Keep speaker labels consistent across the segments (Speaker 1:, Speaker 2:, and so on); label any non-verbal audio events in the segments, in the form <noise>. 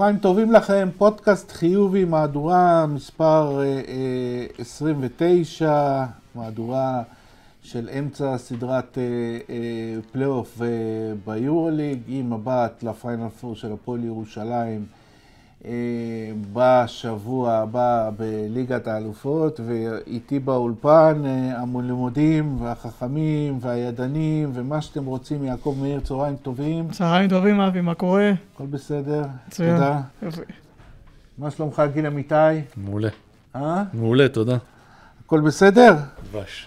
Speaker 1: צהריים טובים לכם, פודקאסט חיובי, מהדורה מספר אה, אה, 29, מהדורה של אמצע סדרת אה, אה, פלייאוף אה, ביורוליג, עם מבט לפיינל פור של הפועל ירושלים. אה, בשבוע הבא בליגת האלופות, ואיתי באולפן אה, המלומדים והחכמים והידענים ומה שאתם רוצים, יעקב מאיר, צהריים טובים.
Speaker 2: צהריים טובים, אבי, מה קורה?
Speaker 1: הכל בסדר?
Speaker 2: מצוין.
Speaker 1: תודה.
Speaker 2: יופי.
Speaker 1: מה שלומך, גיל אמיתי?
Speaker 3: מעולה.
Speaker 1: אה?
Speaker 3: מעולה, תודה.
Speaker 1: הכל בסדר?
Speaker 3: דבש.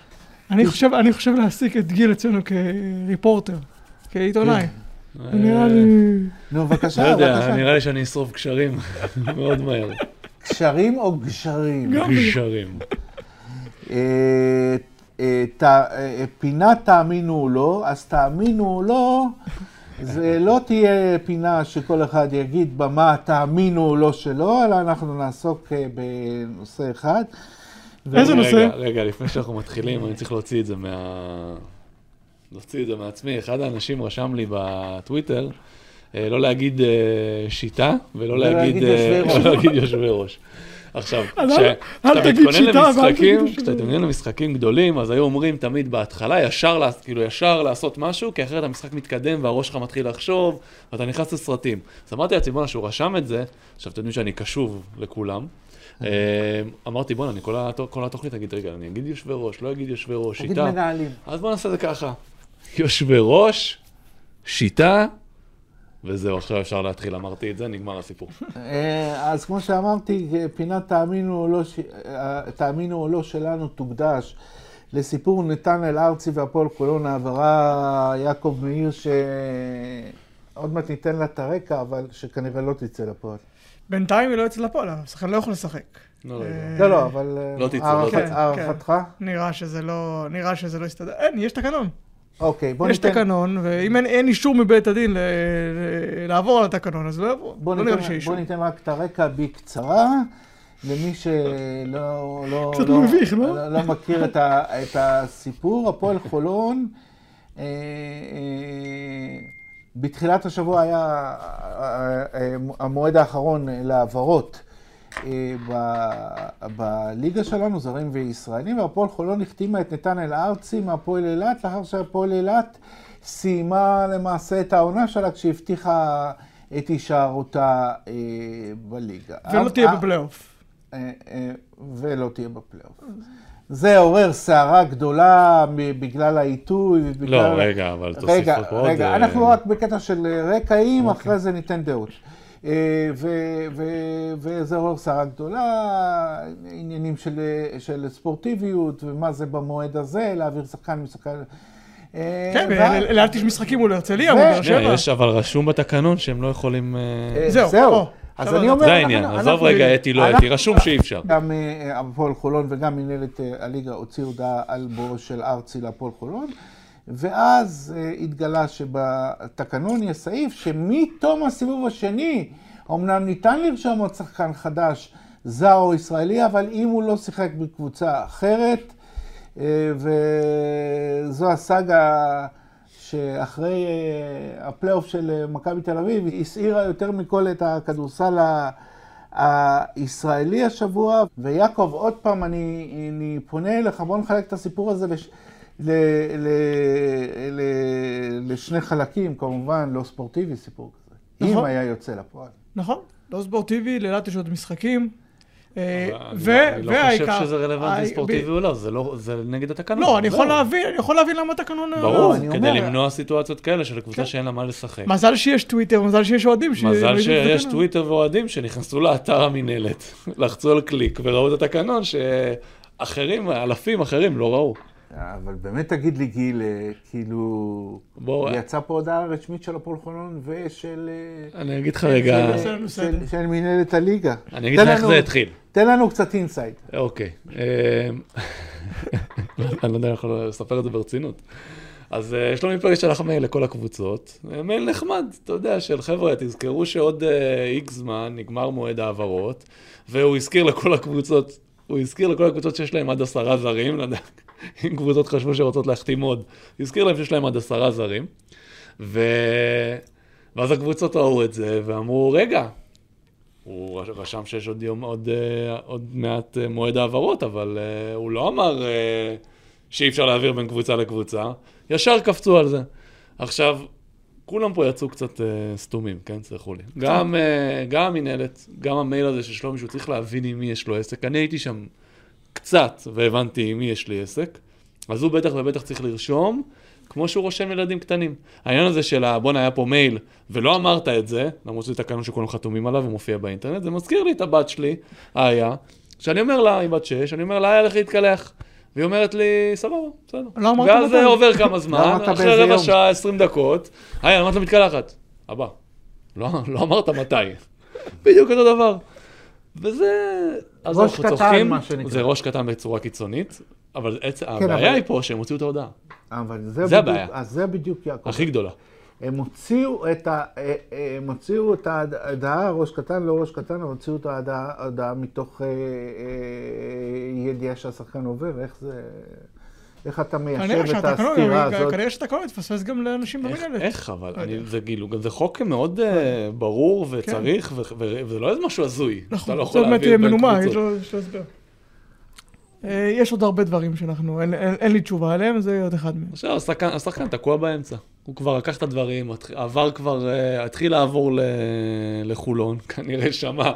Speaker 2: אני חושב, אני חושב להעסיק את גיל אצלנו כריפורטר, כעיתונאי. נראה לי...
Speaker 1: נו,
Speaker 3: לא
Speaker 1: בבקשה,
Speaker 3: יודע,
Speaker 1: בבקשה.
Speaker 3: נראה לי שאני אשרוף קשרים <laughs> מאוד מהר.
Speaker 1: קשרים או גשרים?
Speaker 2: גם.
Speaker 3: קשרים.
Speaker 1: אה, אה, אה, פינה תאמינו או לא, אז תאמינו או לא, זה לא תהיה פינה שכל אחד יגיד במה תאמינו או לא שלו, אלא אנחנו נעסוק בנושא אחד.
Speaker 2: איזה נושא?
Speaker 3: רגע, לפני שאנחנו מתחילים, אני צריך להוציא את זה מה... להוציא את זה מעצמי. אחד האנשים רשם לי בטוויטר, אה, לא להגיד אה, שיטה, ולא
Speaker 1: להגיד
Speaker 3: אה, <laughs>
Speaker 1: יושבי ראש.
Speaker 3: להגיד יושבי ראש. עכשיו, כשאתה מתכונן למשחקים, כשאתה. מתכונן למשחקים גדולים, אז היו אומרים תמיד בהתחלה, ישר, כאילו ישר לעשות משהו, כי אחרת המשחק מתקדם והראש שלך מתחיל לחשוב, ואתה נכנס לסרטים. אז אמרתי לעצמי, בואנה, שהוא רשם את זה, עכשיו אתם יודעים שאני קשוב לכולם. אה, אמרתי, בואנה, אני כל הת- כל התוכנית אגיד, רגע, אני אגיד יושבי ראש, לא אגיד יושבי ראש,
Speaker 1: תגיד
Speaker 3: שיטה. אז בוא נעשה את זה ככה. יושבי ראש, שיטה, וזהו, עכשיו אפשר להתחיל, אמרתי את זה, נגמר הסיפור.
Speaker 1: אה, אז כמו שאמרתי, פינת תאמינו או לא, אה, תאמינו או לא שלנו תוקדש לסיפור נתנאל ארצי והפועל קולון, העברה יעקב מאיר, שעוד מעט ניתן לה את הרקע, אבל שכנראה לא תצא לפועל.
Speaker 2: בינתיים היא לא יוצאת לפועל, השחקן לא יכול לשחק.
Speaker 3: לא, לא, לא.
Speaker 2: אה,
Speaker 1: לא, אבל
Speaker 3: לא תצא, לא
Speaker 2: תצא.
Speaker 1: הערכתך?
Speaker 2: נראה שזה לא, נראה שזה לא יסתדר. אין, יש תקנון.
Speaker 1: אוקיי, בוא
Speaker 2: יש
Speaker 1: ניתן...
Speaker 2: תקנון, ואם אין- אין אישור מבית הדין ל- לעבור על התקנון, אז לא יעבור.
Speaker 1: בוא
Speaker 2: לא
Speaker 1: ניתן, בוא. ניתן רק את הרקע בקצרה, למי שלא לא,
Speaker 2: קצת
Speaker 1: לא,
Speaker 2: מביך, לא?
Speaker 1: לא, לא מכיר את, ה, את הסיפור. הפועל חולון, אה, אה, בתחילת השבוע היה אה, המועד האחרון להעברות ב- בליגה שלנו, זרים וישראלים, והפועל חולון החתימה את נתנאל ארצי מהפועל אילת, לאחר שהפועל אילת סיימה למעשה את העונה שלה כשהבטיחה את הישארותה אה, בליגה.
Speaker 2: ולא תהיה
Speaker 1: אה,
Speaker 2: בפלייאוף.
Speaker 1: אה, אה, ולא תהיה בפלייאוף. זה עורר סערה גדולה בגלל העיתוי ובגלל...
Speaker 3: לא, רגע, אבל תוסיף
Speaker 1: רגע,
Speaker 3: פה עוד...
Speaker 1: רגע,
Speaker 3: אה,
Speaker 1: אנחנו רק בקטע של רקעים,
Speaker 3: אוקיי.
Speaker 1: אחרי זה ניתן דעות. אה, וזה עורר סערה גדולה, עניינים של, של ספורטיביות, ומה זה במועד הזה, להעביר שחקן משחקן... אה,
Speaker 2: כן,
Speaker 1: וה-
Speaker 2: לאלת יש משחקים מול הרצליה, מול באר שבע.
Speaker 3: יש אבל רשום בתקנון שהם לא יכולים... אה,
Speaker 1: אה,
Speaker 2: זהו,
Speaker 1: אז אני אומר...
Speaker 3: זה העניין, עזוב רגע אתי לא אתי, רשום שאי אפשר.
Speaker 1: גם אה, הפועל חולון וגם מנהלת אה, הליגה הוציאו הודעה על בואו של ארצי להפועל חולון, ואז אה, התגלה שבתקנון יש סעיף שמתום הסיבוב השני, אמנם ניתן לרשום עוד שחקן חדש, זר או ישראלי, אבל אם הוא לא שיחק בקבוצה אחרת, אה, וזו הסאגה שאחרי אה, הפלייאוף של מכבי תל אביב, הסעירה יותר מכל את הכדורסל הישראלי השבוע. ויעקב, עוד פעם, אני, אני פונה אליך, בוא נחלק את הסיפור הזה לש, ל, ל, ל, לשני חלקים, כמובן, לא ספורטיבי סיפור כזה. אם
Speaker 2: נכון.
Speaker 1: היה יוצא לפועל.
Speaker 2: נכון, לא ספורטיבי, לאילת יש עוד משחקים. אה,
Speaker 3: אבל
Speaker 2: ו-
Speaker 3: אני לא- לא
Speaker 2: והעיקר-
Speaker 3: חושב שזה רלוונטי
Speaker 2: הי-
Speaker 3: ספורטיבי או לא, זה לא, זה נגד התקנון.
Speaker 2: לא, אני יכול. להבין, אני יכול להבין למה התקנון... לא-
Speaker 3: ברור,
Speaker 1: אני
Speaker 3: כדי למנוע סיטואציות כאלה של קבוצה
Speaker 2: כן.
Speaker 3: שאין לה מה לשחק.
Speaker 2: מזל שיש טוויטר, מזל שיש אוהדים.
Speaker 3: מזל שיש. טוויטר ואוהדים שנכנסו לאתר המינהלת, <laughs> לחצו על קליק וראו את התקנון שאחרים, אלפים אחרים לא ראו.
Speaker 1: אבל באמת תגיד לי, גיל, אה, כאילו,
Speaker 3: בואו,
Speaker 1: יצאה פה הודעה רשמית של הפועל חולון ושל... אה,
Speaker 3: אני אגיד לך רגע.
Speaker 2: לנו
Speaker 1: של,
Speaker 2: סדר.
Speaker 1: של מנהלת הליגה.
Speaker 3: אני אגיד לך איך זה התחיל.
Speaker 1: תן לנו קצת insight.
Speaker 3: אוקיי. אמ, <laughs> אני לא יודע יכול לספר את זה ברצינות. אז אה, שלומי פרי שלח מייל לכל הקבוצות, אה, מייל נחמד, אתה יודע, של חבר'ה, תזכרו שעוד איקס זמן נגמר מועד העברות, והוא הזכיר לכל הקבוצות, הוא הזכיר לכל הקבוצות שיש להם עד עשרה זרים, לא יודע, אם קבוצות חשבו שרוצות להחתים עוד, הזכיר להם שיש להם עד עשרה זרים, ו... ואז הקבוצות ראו את זה ואמרו, רגע, הוא רשם שיש עוד, יום, עוד, אה, עוד מעט אה, מועד העברות, אבל אה, הוא לא אמר שאי אפשר להעביר בין קבוצה לקבוצה, ישר קפצו על זה. עכשיו, כולם פה יצאו קצת אה, סתומים, כן? סלחו לי. גם, אה, גם המינהלת, גם המייל הזה של שלומי, שהוא צריך להבין עם מי יש לו עסק. אני הייתי שם קצת והבנתי עם מי יש לי עסק, אז הוא בטח ובטח צריך לרשום, כמו שהוא רושם ילדים קטנים. העניין הזה של בואנה, היה פה מייל, ולא אמרת את זה, למרות שזה תקנון שכולם חתומים עליו ומופיע באינטרנט, זה מזכיר לי את הבת שלי, איה, שאני אומר לה, היא בת שש, אני אומר לה, איה, לך להתקלח. והיא אומרת לי, סבבה, בסדר.
Speaker 2: לא אמרת
Speaker 3: ואז
Speaker 2: מתי.
Speaker 3: עובר כמה <laughs>
Speaker 1: לא
Speaker 3: זמן, אחרי רבע. שעה, 20 דקות, איה, אמרת לה מתקלחת. אבא, לא, לא אמרת מתי. <laughs> בדיוק אותו דבר. וזה... אז
Speaker 1: ראש קטן,
Speaker 3: צוחקים,
Speaker 1: מה שנקרא.
Speaker 3: זה ראש קטן בצורה קיצונית, אבל עצ...
Speaker 1: כן,
Speaker 3: הבעיה
Speaker 1: אבל-
Speaker 3: היא פה שהם הוציאו את ההודעה,
Speaker 1: אבל זה,
Speaker 3: זה
Speaker 1: בדיוק,
Speaker 3: הבעיה.
Speaker 1: אז זה בדיוק יעקב.
Speaker 3: הכי גדולה.
Speaker 1: הם הוציאו את ה... אה, אה, הם הוציאו את ההודעה, ראש קטן, לא ראש קטן, אבל הוציאו את ההודעה מתוך אה, אה, ידיעה שהשחקן עובר, איך זה... איך אתה מיישב את הסתירה הזאת?
Speaker 2: כנראה שהתקנון יתפספס גם לאנשים
Speaker 3: איך,
Speaker 2: במנהלת.
Speaker 3: איך אבל?
Speaker 2: יודע.
Speaker 3: זה כאילו, גם זה חוק מאוד אה, ברור וצריך, ו- ו- וזה לא איזה משהו הזוי.
Speaker 2: נכון,
Speaker 3: לא
Speaker 2: זה באמת מנומק. לו יש לו הסבר. אה, יש עוד הרבה דברים שאנחנו, אין- אין אין לי תשובה עליהם, זה עוד אחד מהם.
Speaker 3: עכשיו, השחקן, השחקן תקוע באמצע. הוא כבר לקח את הדברים, עבר כבר, אה, התחיל לעבור ל- לחולון, <laughs> כנראה שמע,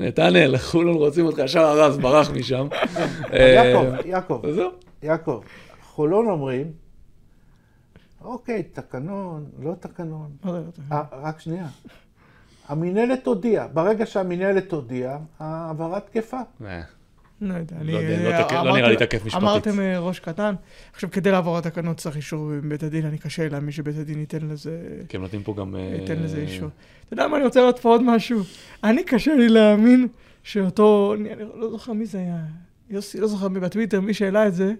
Speaker 3: נתנאל, חולון רוצים אותך, ישר הרס, ברח משם. אה,
Speaker 1: יעקב, יעקב. יעקב, חולון אומרים, אוקיי, תקנון, לא תקנון.
Speaker 2: לא אתה-
Speaker 1: אה, רק שנייה. המינהלת הודיעה, ברגע שהמינהלת הודיעה, ההעברה תקפה.
Speaker 3: אה,
Speaker 2: לא יודע,
Speaker 3: לא
Speaker 2: אני-
Speaker 3: לא תקף- לא נראה לי תקף משפטית.
Speaker 2: אמרתם אה, ראש קטן, עכשיו כדי לעבור התקנות צריך אישור מבית הדין, אני קשה להאמין שבית הדין ייתן לזה,
Speaker 3: כי הם נותנים פה גם... אה,
Speaker 2: ייתן לזה אישור. אתה יודע מה, אני רוצה לראות פה עוד משהו. אני קשה לי להאמין שאותו, אני לא זוכר מי זה היה, יוסי, לא זוכר מי בטוויטר, מי שהעלה את זה,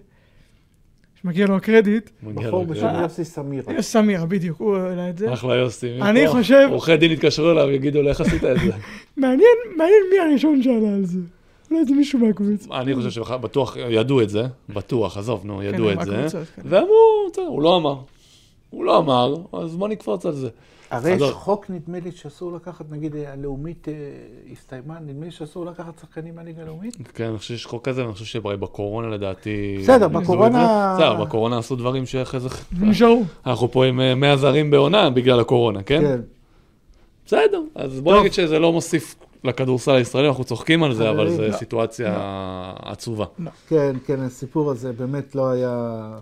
Speaker 2: שמגיע לו הקרדיט,
Speaker 3: מגיע
Speaker 1: בחור
Speaker 3: לו,
Speaker 1: בשם
Speaker 3: כן.
Speaker 1: יוסי סמירה.
Speaker 2: יוסי סמיר, בדיוק, הוא העלה את זה.
Speaker 3: אחלה יוסי.
Speaker 2: אני. חושב-
Speaker 3: עורכי דין יתקשרו אליו ויגידו לו, איך עשית את זה? <laughs>
Speaker 2: מעניין, מעניין מי הראשון שעלה על זה. אולי זה מישהו מהקבוצה.
Speaker 3: אני חושב שבטוח ידעו את זה, בטוח, עזוב, נו, ידעו
Speaker 2: כן,
Speaker 3: את זה.
Speaker 2: כן.
Speaker 3: ואמרו, הוא לא אמר. הוא לא אמר, אז בוא נקפוץ על זה.
Speaker 1: הרי יש
Speaker 3: עזוב.
Speaker 1: חוק, נדמה לי, שאסור לקחת, נגיד, הלאומית אה, הסתיימה, נדמה לי שאסור לקחת שחקנים מהליגה הלאומית.
Speaker 3: כן, אני חושב שיש חוק כזה, ואני חושב שבקורונה לדעתי...
Speaker 1: בסדר, בקורונה-.
Speaker 3: בסדר, בקורונה עשו דברים שאחרי זה...
Speaker 2: נשארו.
Speaker 3: אנחנו פה עם אה, 100 זרים בעונה בגלל הקורונה, כן?
Speaker 1: כן.
Speaker 3: בסדר, אז בוא. נגיד שזה לא מוסיף לכדורסל הישראלי, אנחנו צוחקים על זה, אבל זו
Speaker 1: לא.
Speaker 3: סיטואציה עצובה.
Speaker 1: כן, כן, הסיפור הזה באמת לא היה,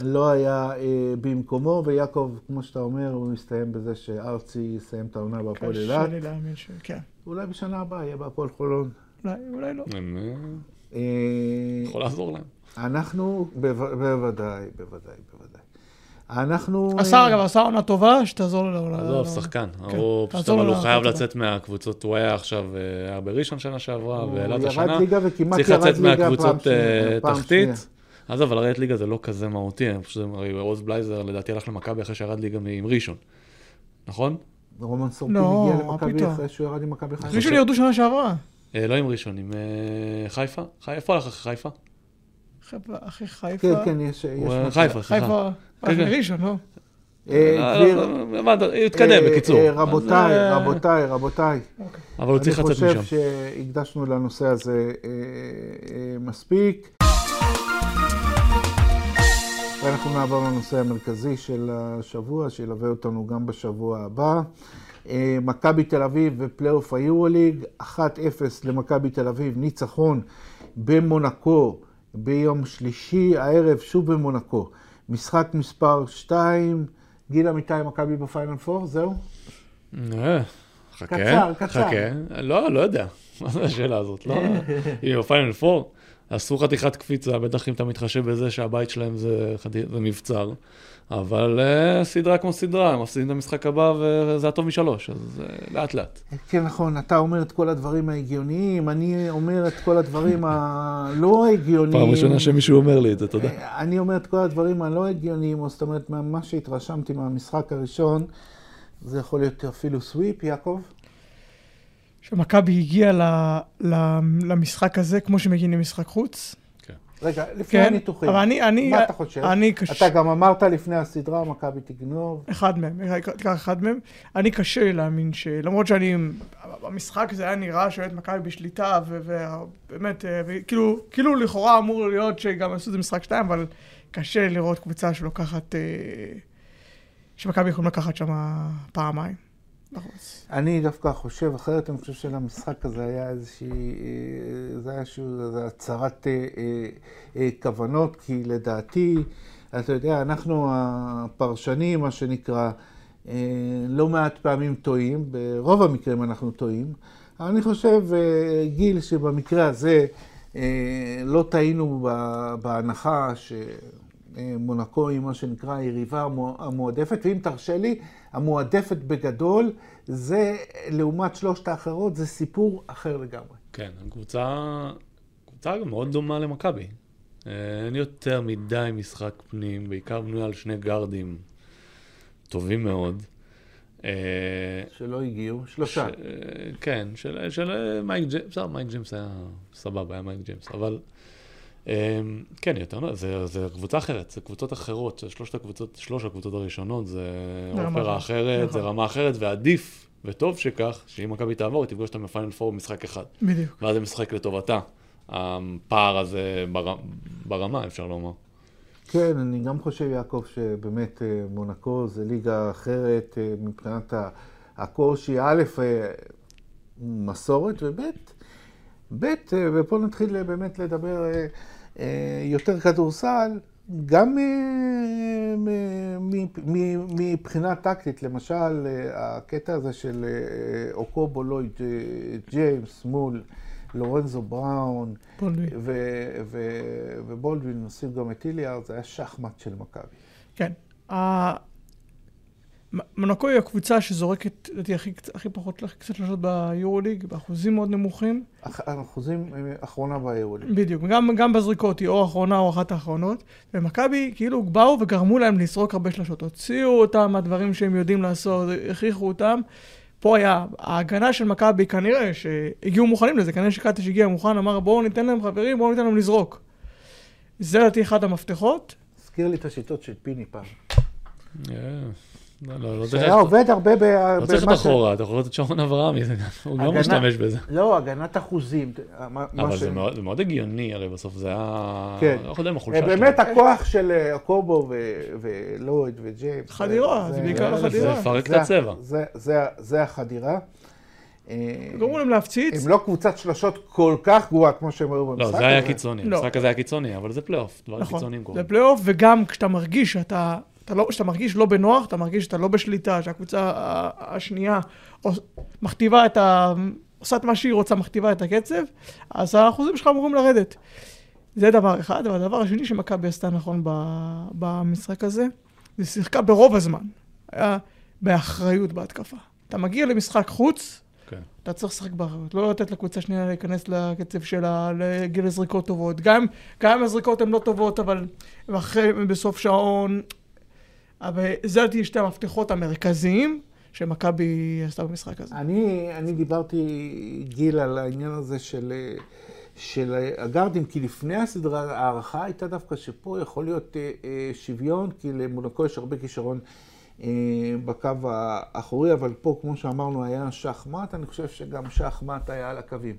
Speaker 1: לא היה אה, במקומו, ויעקב, כמו שאתה אומר, הוא מסתיים בזה שארצי יסיים את העונה בהפועל
Speaker 2: קשה
Speaker 1: אילת.
Speaker 2: לי להאמין ש... כן.
Speaker 1: אולי בשנה הבאה יהיה בהפועל חולון.
Speaker 2: אולי, אולי לא.
Speaker 3: אני
Speaker 1: אה,
Speaker 3: יכול לעזור להם.
Speaker 1: אנחנו, בו- בוודאי, בוודאי, בוודאי. אנחנו...
Speaker 2: עשה,
Speaker 1: אה,
Speaker 2: אגב, עשה עונה טובה, שתעזור לו. ל-
Speaker 3: עזוב, שחקן.
Speaker 2: כן.
Speaker 3: הוא פשוט אבל הוא חייב. לצאת מהקבוצות, הוא היה עכשיו, אה, היה בראשון שנה שעברה,
Speaker 1: הוא
Speaker 3: ואילת
Speaker 1: ירד
Speaker 3: השנה.
Speaker 1: ליגה וכמעט
Speaker 3: צריך
Speaker 1: ירד
Speaker 3: לצאת
Speaker 1: ליגה פעם
Speaker 3: מהקבוצות
Speaker 1: שנייה,
Speaker 3: אה, תחתית. עזוב, אבל לרדת ליגה זה לא כזה מהותי, אני חושב שהרי עוז בלייזר לדעתי הלך למכבי אחרי שירד ליגה עם ראשון, נכון?
Speaker 1: רומן סורקין
Speaker 2: לא,
Speaker 1: הגיע למכבי? אחרי שהוא ירד עם מכבי חיפה.
Speaker 2: ראשון ירדו שנה שעברה.
Speaker 3: אה, לא עם ראשון, עם אה, חיפה? חי- איפה הלך אחרי חיפה?
Speaker 2: אחי חיפה.
Speaker 1: כן, כן, יש...
Speaker 3: הוא, אה. חיפה, סליחה.
Speaker 2: חיפה,
Speaker 3: כן, כן.
Speaker 2: ראשון, לא?
Speaker 3: התקדם בקיצור.
Speaker 1: רבותיי, רבותיי, רבותיי.
Speaker 3: אבל הוא צריך לצאת
Speaker 1: אני
Speaker 3: משם.
Speaker 1: חושב שהקדשנו לנושא הזה אה, אה, מספיק. ואנחנו נעבור לנושא המרכזי של השבוע, שילווה אותנו גם בשבוע הבא. אה, מכבי תל אביב ופלייאוף היורוליג, 1-0 למכבי תל אביב, ניצחון במונקו ביום שלישי הערב, שוב במונקו. משחק מספר 2, גיל אמיתי, מכבי בפיינל 4, זהו?
Speaker 3: אה, חכה,
Speaker 1: קצר, קצר.
Speaker 3: חכה. לא, לא יודע. <laughs> מה זה השאלה הזאת? לא, <laughs> היא בפיינל פור. עשו חתיכת קפיצה, בטח אם אתה מתחשב בזה שהבית שלהם זה מבצר. אבל uh, סדרה כמו סדרה, הם מפסידים את המשחק הבא וזה הטוב משלוש, אז uh, לאט לאט.
Speaker 1: כן, נכון, אתה אומר את כל הדברים ההגיוניים, אני אומר את כל הדברים הלא הגיוניים.
Speaker 3: פעם ראשונה שמישהו אומר לי את זה, תודה.
Speaker 1: אני אומר את כל הדברים הלא הגיוניים, או זאת אומרת, מה שהתרשמתי מהמשחק הראשון, זה יכול להיות אפילו סוויפ, יעקב?
Speaker 2: שמכבי הגיעה ל- ל- למשחק הזה כמו שמגיעים למשחק חוץ.
Speaker 1: רגע, לפני
Speaker 2: כן,
Speaker 1: הניתוחים,
Speaker 2: אבל אני, אני,
Speaker 1: מה אתה חושב?
Speaker 2: אני קשה,
Speaker 1: אתה גם אמרת לפני הסדרה, מכבי תגנוב.
Speaker 2: אחד מהם, תיקח אחד מהם. אני קשה לי להאמין שלמרות שאני, במשחק זה היה נראה שבאמת מכבי בשליטה, ובאמת, אה, כאילו, כאילו לכאורה אמור להיות שגם עשו את זה משחק שתיים, אבל קשה לראות קבוצה שלוקחת, אה, שמכבי יכולים לקחת שם פעמיים. בחוץ.
Speaker 1: אני דווקא חושב אחרת, אני חושב שלמשחק הזה היה איזושהי, אה, זה היה איזושהי הצהרת אה, אה, כוונות, כי לדעתי, אתה יודע, אנחנו הפרשנים, מה שנקרא, לא מעט פעמים טועים, ברוב המקרים אנחנו טועים. אני חושב, גיל, שבמקרה הזה לא טעינו בהנחה ש... אה, מונקו היא מה שנקרא היריבה המו- המועדפת, ואם תרשה לי, המועדפת בגדול, זה לעומת שלושת האחרות, זה סיפור אחר לגמרי.
Speaker 3: כן, הקבוצה, קבוצה גם מאוד דומה למכבי. אה, אין יותר מדי משחק פנים, בעיקר בנויה על שני גארדים טובים מאוד. אה,
Speaker 1: שלא הגיעו, שלושה.
Speaker 3: ש- כן, של, של מייק ג'יימס, בסדר, מייק ג'יימס היה סבבה, היה מייק ג'יימס, אבל כן, יותר, זה, זה קבוצה אחרת, זה קבוצות אחרות, שלושת הקבוצות, שלוש הקבוצות הראשונות, זה אופרה
Speaker 2: אחרת,
Speaker 3: אחרת,
Speaker 2: נכון.
Speaker 3: זה רמה אחרת, ועדיף, וטוב שכך, שאם מכבי תעבור, היא תפגוש אותם בפיינל פור במשחק אחד.
Speaker 2: בדיוק.
Speaker 3: ואז זה משחק לטובתה. הפער הזה בר... ברמה, אפשר לומר.
Speaker 1: כן, אני גם חושב, יעקב, שבאמת אה, מונקו זה ליגה אחרת אה, מבחינת הקושי, א', אה, מסורת, וב', ב', אה, ופה נתחיל אה, באמת לדבר אה, יותר כדורסל, גם מבחינה טקטית, למשל, הקטע הזה של אוקובו לויד ג'יימס מול לורנזו בראון, ובולדווין נוסיף גם את איליאר, זה היה שחמט של מכבי.
Speaker 2: כן. מונקו היא הקבוצה שזורקת, לדעתי, הכי, הכי פחות קצת שלושות ביורוליג, באחוזים מאוד נמוכים.
Speaker 1: אח- אחוזים אה, אחרונה ביורוליג.
Speaker 2: בדיוק, גם, גם בזריקות היא או האחרונה או אחת האחרונות. ומכבי כאילו באו וגרמו להם לזרוק הרבה שלושות. הוציאו אותם מהדברים שהם יודעים לעשות, הכריחו אותם. פה היה, ההגנה של מכבי כנראה שהגיעו מוכנים לזה, כנראה שקטש הגיע מוכן, אמר בואו ניתן להם חברים, בואו ניתן להם לזרוק. זה לדעתי אחד המפתחות.
Speaker 1: הזכיר לי את השיטות של פיני פעם.
Speaker 3: אה, לא, לא, לא צריך
Speaker 1: שהיה עובד הרבה ב...
Speaker 3: לא צריך את אחורה, אתה יכול לתת שרון אברהמי, זה גם- הוא גם
Speaker 1: הגנה-
Speaker 3: משתמש בזה.
Speaker 1: לא, הגנת אחוזים.
Speaker 3: אבל זה מאוד- זה הגיוני, הרי בסוף זה היה...
Speaker 1: כן.
Speaker 3: לא יודע אם החולשה
Speaker 1: אה,
Speaker 3: שלהם.
Speaker 1: באמת הכוח של אה, הקובו ו- ולויד וג'יימס.
Speaker 2: חדירה, זה בעיקר
Speaker 3: זה
Speaker 2: החדירה.
Speaker 3: לפרק את
Speaker 1: זה-
Speaker 3: הצבע.
Speaker 1: זה- זה- זה החדירה. אה,
Speaker 2: גרמו להם להפציץ.
Speaker 1: הם לא קבוצת שלשות כל כך גרועה כמו שהם היו במשחק
Speaker 3: לא,
Speaker 1: הזה.
Speaker 3: זה היה קיצוני,
Speaker 2: לא.
Speaker 3: המשחק הזה היה קיצוני, אבל זה פלייאוף, דברים
Speaker 2: נכון,
Speaker 3: קיצוניים קורים.
Speaker 2: זה פלייאוף, וגם כשאתה מרגיש שאתה, אתה לא, שאתה מרגיש לא בנוח, אתה מרגיש שאתה לא בשליטה, שהקבוצה השנייה מכתיבה את ה... עושה את מה שהיא רוצה, מכתיבה את הקצב, אז האחוזים שלך אמורים לרדת. זה דבר אחד, והדבר השני שמכבי עשתה נכון במשחק הזה, זה שיחקה ברוב הזמן. היה באחריות בהתקפה. אתה מגיע למשחק חוץ,
Speaker 3: כן.
Speaker 2: אתה צריך לשחק באחריות, לא לתת לקבוצה שנייה להיכנס לקצב שלה, להגיע לזריקות טובות. גם, גם אם הזריקות הן לא טובות, אבל אחרי, בסוף שעון. אבל זה לדעתי שתי המפתחות המרכזיים שמכבי עשתה במשחק הזה.
Speaker 1: אני, אני דיברתי, גיל, על העניין הזה של, אה, של הגארדים, כי לפני הסדרה ההערכה הייתה דווקא שפה יכול להיות אה, אה, שוויון, כי למונקו יש הרבה כישרון אה, בקו האחורי, אבל פה, כמו שאמרנו, היה שחמט, אני חושב שגם שחמט היה על הקווים.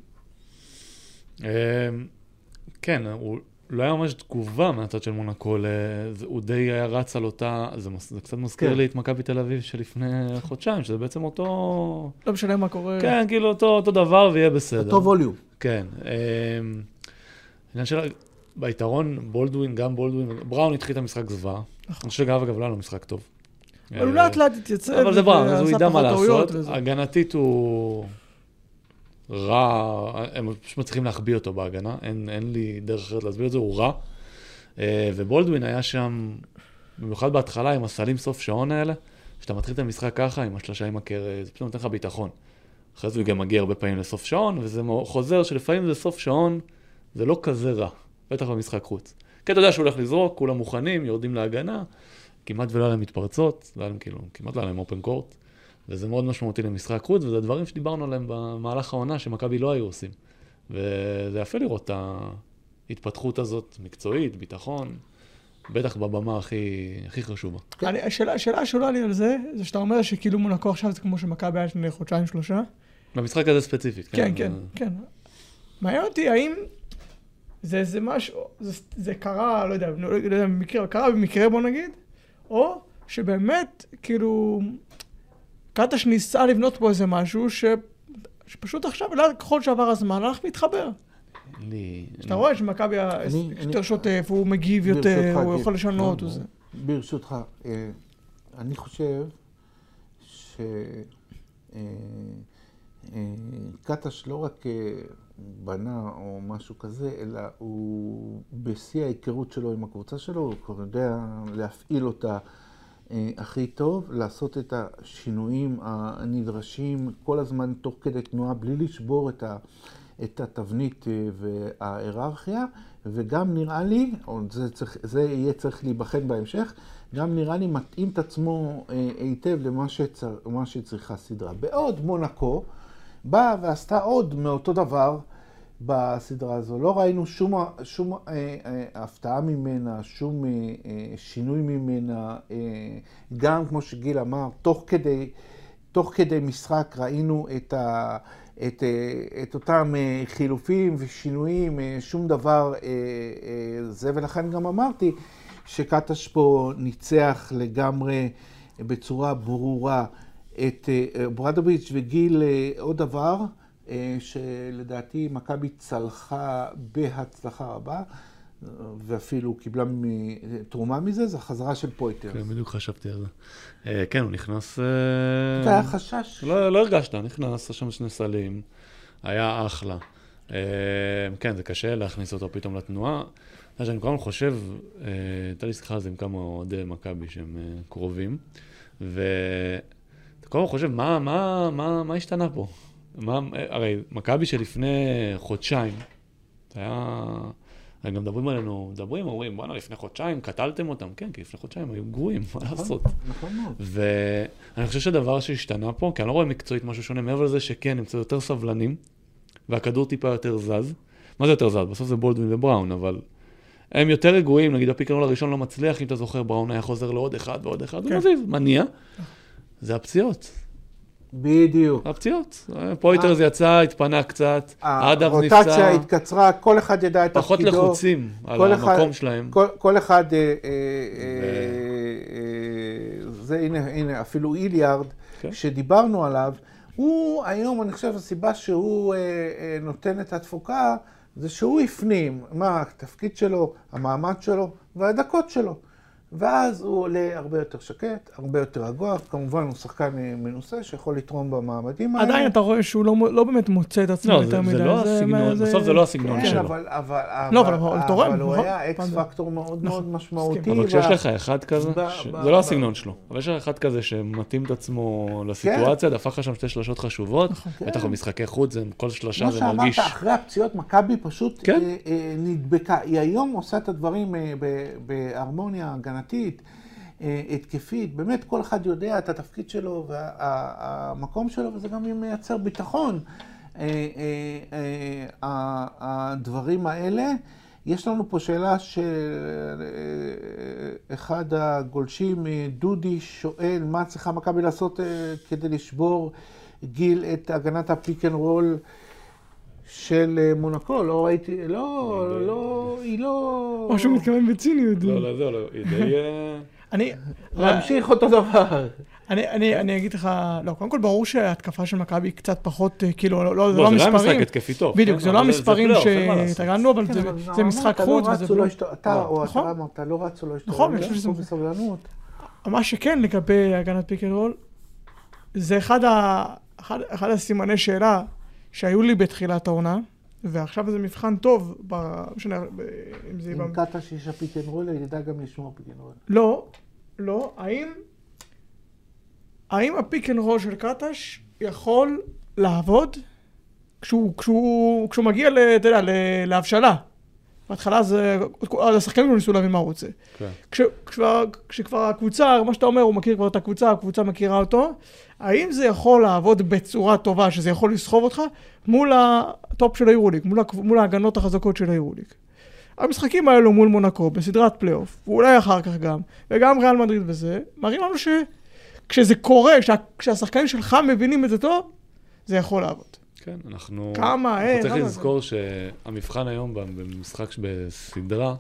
Speaker 3: אמ, כן, הוא לא היה ממש תגובה מהצד של מונקו, הוא די היה רץ על אותה, זה מס- זה קצת מזכיר
Speaker 1: כן.
Speaker 3: לי את מכבי תל אביב שלפני חודשיים, שזה בעצם אותו,
Speaker 2: לא משנה מה קורה.
Speaker 3: כן, כאילו אותו אותו דבר ויהיה בסדר.
Speaker 1: אותו ווליום.
Speaker 3: כן. אמ, עניין של... ביתרון, בולדווין, גם בולדווין, בראון התחיל את המשחק זוועה. אני חושב שגם אגב לא היה לו משחק טוב.
Speaker 2: אבל הוא לאט לאט התייצב.
Speaker 3: אבל זה בראון, אז הוא ידע מה לעשות. הגנתית הוא רע, הם פשוט מצליחים להחביא אותו בהגנה, אין, אין לי דרך אחרת להסביר את זה, הוא רע. אה, ובולדווין היה שם, במיוחד בהתחלה עם הסלים סוף שעון האלה, כשאתה מתחיל את המשחק ככה, עם השלושה עם הקרע, זה פשוט נותן לך ביטחון. אחרי זה הוא גם מגיע הרבה פעמים לסוף שעון, וזה חוזר שלפעמים זה סוף שעון, זה לא כזה רע, בטח במשחק חוץ. כי אתה יודע שהוא הולך לזרוק, כולם מוכנים, יורדים להגנה, כמעט ולא היה להם מתפרצות, לא היה להם כאילו, כמעט לא היה להם אופן קורט, וזה מאוד משמעותי למשחק חוץ, וזה דברים שדיברנו עליהם במהלך העונה, שמכבי לא היו עושים. וזה יפה לראות את ההתפתחות הזאת, מקצועית, ביטחון, בטח בבמה הכי, הכי חשובה.
Speaker 2: אני, השאלה, השאלה שעולה לי על זה, זה שאתה אומר שכאילו מונקו עכשיו זה כמו שמכבי היה לפני חודשיים, שלושה.
Speaker 3: במשחק הזה ספציפית,
Speaker 2: כן,
Speaker 3: כן.
Speaker 2: כן, כן. מעניין אותי, האם זה איזה משהו, זה, זה קרה, לא יודע, לא, לא יודע, במקרה, קרה במקרה בוא נגיד, או שבאמת, כאילו, קטש ניסה לבנות פה איזה משהו ש... שפשוט עכשיו, לא, ככל שעבר הזמן, הלך והתחבר.
Speaker 3: לי...
Speaker 2: אתה רואה שמכבי
Speaker 1: אני-
Speaker 2: יותר
Speaker 1: אני-
Speaker 2: שוטף, הוא מגיב יותר, הוא. יכול לשנות,
Speaker 1: לא,
Speaker 2: הוא זה.
Speaker 1: ברשותך, אה, אני חושב ש... אה, אה, לא רק בנה או משהו כזה, אלא הוא בשיא ההיכרות שלו עם הקבוצה שלו, הוא כבר יודע להפעיל אותה הכי טוב, לעשות את השינויים הנדרשים כל הזמן תוך כדי תנועה, בלי לשבור את, ה, את התבנית אה, וההיררכיה, וגם נראה לי, זה, צריך, זה יהיה צריך להיבחן בהמשך, גם נראה לי מתאים את עצמו אה, היטב למה שצר, שצריכה סדרה. בעוד מונקו באה ועשתה עוד מאותו דבר בסדרה הזו. לא ראינו שום, שום אה, אה, הפתעה ממנה, שום אה, אה, שינוי ממנה. אה, גם, כמו שגיל אמר, תוך כדי, תוך כדי משחק ראינו את, ה, את, אה, את אותם אה, חילופים ושינויים, אה, שום דבר אה, אה, זה, ולכן גם אמרתי שקטש פה ניצח לגמרי בצורה ברורה את אה, ברדוביץ' וגיל אה, עוד דבר. אה, שלדעתי מכבי צלחה בהצלחה רבה, אה, ואפילו קיבלה תרומה מזה, זה החזרה של פויטר.
Speaker 3: כן, בדיוק חשבתי על זה. אה, כן, הוא נכנס... אה,
Speaker 1: זה היה חשש.
Speaker 3: לא, לא הרגשת, נכנס, שם שני סלים, היה אחלה. אה, כן, זה קשה להכניס אותו פתאום לתנועה. אתה יודע שאני כל הזמן חושב, אה, הייתה לי שיחה על זה עם כמה אוהדי מכבי שהם אה, קרובים, ואתה כל הזמן חושב, מה, מה, מה, מה השתנה פה? מה, הרי מכבי שלפני חודשיים, זה היה... הם גם מדברים עלינו, מדברים, אומרים, בואנה, לפני חודשיים קטלתם אותם. כן, כי לפני חודשיים היו גרועים, מה לעשות?
Speaker 1: נכון מאוד.
Speaker 3: ואני חושב שהדבר שהשתנה פה, כי אני לא רואה מקצועית משהו שונה, מעבר לזה שכן, הם קצת יותר סבלנים, והכדור טיפה יותר זז. מה זה יותר זז? בסוף זה בולדווין ובראון, אבל הם יותר רגועים, נגיד הפיק אנד רול הראשון לא מצליח, אם אתה זוכר, בראון היה חוזר לעוד אחד ועוד אחד,
Speaker 2: כן.
Speaker 3: הוא מזיז, מניע. זה הפציעות,
Speaker 1: בדיוק.
Speaker 3: הפציעות. פוית'רס יצא, התפנה קצת, אדמס
Speaker 1: הרוטציה
Speaker 3: נפצע,
Speaker 1: התקצרה, כל אחד ידע את
Speaker 3: פחות
Speaker 1: תפקידו.
Speaker 3: לחוצים על המקום שלהם.
Speaker 1: כל, אחד, אה, אה, אה, אה, זה הנה, הנה, אפילו היליארד,
Speaker 3: כן.
Speaker 1: שדיברנו עליו, הוא היום, אני חושב, הסיבה שהוא אה, אה, נותן את התפוקה, זה שהוא הפנים מה התפקיד שלו, המעמד שלו והדקות שלו. ואז הוא עולה הרבה יותר שקט, הרבה יותר רגוע, כמובן הוא שחקן אה, מנוסה שיכול לתרום במעמדים האלה.
Speaker 2: עדיין אתה רואה שהוא לא, לא באמת מוצא את עצמו
Speaker 3: לא,
Speaker 2: יותר
Speaker 3: זה-
Speaker 2: מדי.
Speaker 3: זה לא הסגנון, בסוף זה לא הסגנון
Speaker 1: כן,
Speaker 3: שלו.
Speaker 1: אבל, אבל,
Speaker 2: לא, אבל הוא תורם,
Speaker 1: אבל הוא
Speaker 2: נכון?
Speaker 1: היה אקס
Speaker 2: נכון.
Speaker 1: פקטור מאוד
Speaker 2: נכון,
Speaker 1: מאוד משמעותי.
Speaker 3: אבל כשיש לך אחד כזה, ש- זה לא הסגנון שלו, אבל יש לך אחד כזה שמתאים את עצמו לסיטואציה, דפק לך שם שתי שלושות חשובות,
Speaker 1: כן.
Speaker 3: בטח במשחקי חוץ, זה- כל שלושה
Speaker 1: כמו
Speaker 3: זה
Speaker 1: שאמרת,
Speaker 3: מרגיש...
Speaker 1: אחרי הפציעות, מכבי פשוט
Speaker 3: כן.
Speaker 1: אה, אה, נדבקה. היא היום עושה את הדברים בהרמוניה הגנתית, אה, התקפית. באמת, כל אחד יודע את התפקיד שלו והמקום שלו, וזה גם מייצר ביטחון. אה, אה, הדברים האלה. יש לנו פה שאלה שאחד הגולשים, דודי, שואל מה צריכה מכבי לעשות כדי לשבור גיל את הגנת הפיק אנד רול של אה, מונקו. לא ראיתי, לא, לא, היא לא...
Speaker 2: או שהוא מתכוון בציניות.
Speaker 3: לא, לא, זה לא, היא די... אה,
Speaker 2: אני,
Speaker 1: להמשיך אותו דבר.
Speaker 2: אני, אני, אני אגיד לך, לא, קודם כל ברור שההתקפה של מכבי היא קצת פחות, אה, כאילו, לא, לא, זה
Speaker 3: לא,
Speaker 2: לא
Speaker 3: זה לא היה משחק
Speaker 2: המספרים.
Speaker 3: התקפי טוב.
Speaker 2: בדיוק,
Speaker 3: כן?
Speaker 2: זה לא המספרים. שהתרגלנו, אבל זה- משחק חוץ
Speaker 1: לא לא אתה
Speaker 3: לא.
Speaker 1: או
Speaker 2: נכון.
Speaker 1: אתה אמרת, לא רצו, לא השתוללו,
Speaker 2: נכון, אני חושב שזה-
Speaker 1: בסבלנות.
Speaker 2: מה שכן לגבי הגנת פיק אנד רול, זה אחד הסימני שאלה שהיו לי בתחילת העונה, ועכשיו זה מבחן טוב, ב, משנה, ב, אם זה...
Speaker 1: אם
Speaker 2: ב-
Speaker 1: קטש יש הפיק אנד רול, ידע גם לשמור פיק אנד רול.
Speaker 2: לא, לא, האם, האם הפיק אנד רול של קטש יכול לעבוד כשהוא, כשהוא, כשהוא מגיע, אתה יודע, להבשלה? בהתחלה זה, השחקנים לא ניסו להבין מה הוא רוצה.
Speaker 3: כן.
Speaker 2: כש, כשכבר, כשכבר הקבוצה, מה שאתה אומר, הוא מכיר כבר את הקבוצה, הקבוצה מכירה אותו, האם זה יכול לעבוד בצורה טובה, שזה יכול לסחוב אותך, מול הטופ של היורוליג, מול, ההגנות החזקות של היורוליג? המשחקים האלו מול מונקו בסדרת פלייאוף, ואולי אחר כך גם, וגם ריאל מדריד וזה, מראים לנו שכשזה קורה, כשה, כשהשחקנים שלך מבינים את זה טוב, זה יכול לעבוד.
Speaker 3: כן, אנחנו...
Speaker 2: כמה,
Speaker 3: אנחנו
Speaker 2: אין,
Speaker 3: צריך
Speaker 2: למה
Speaker 3: לזכור שהמבחן היום במשחק בסדרה,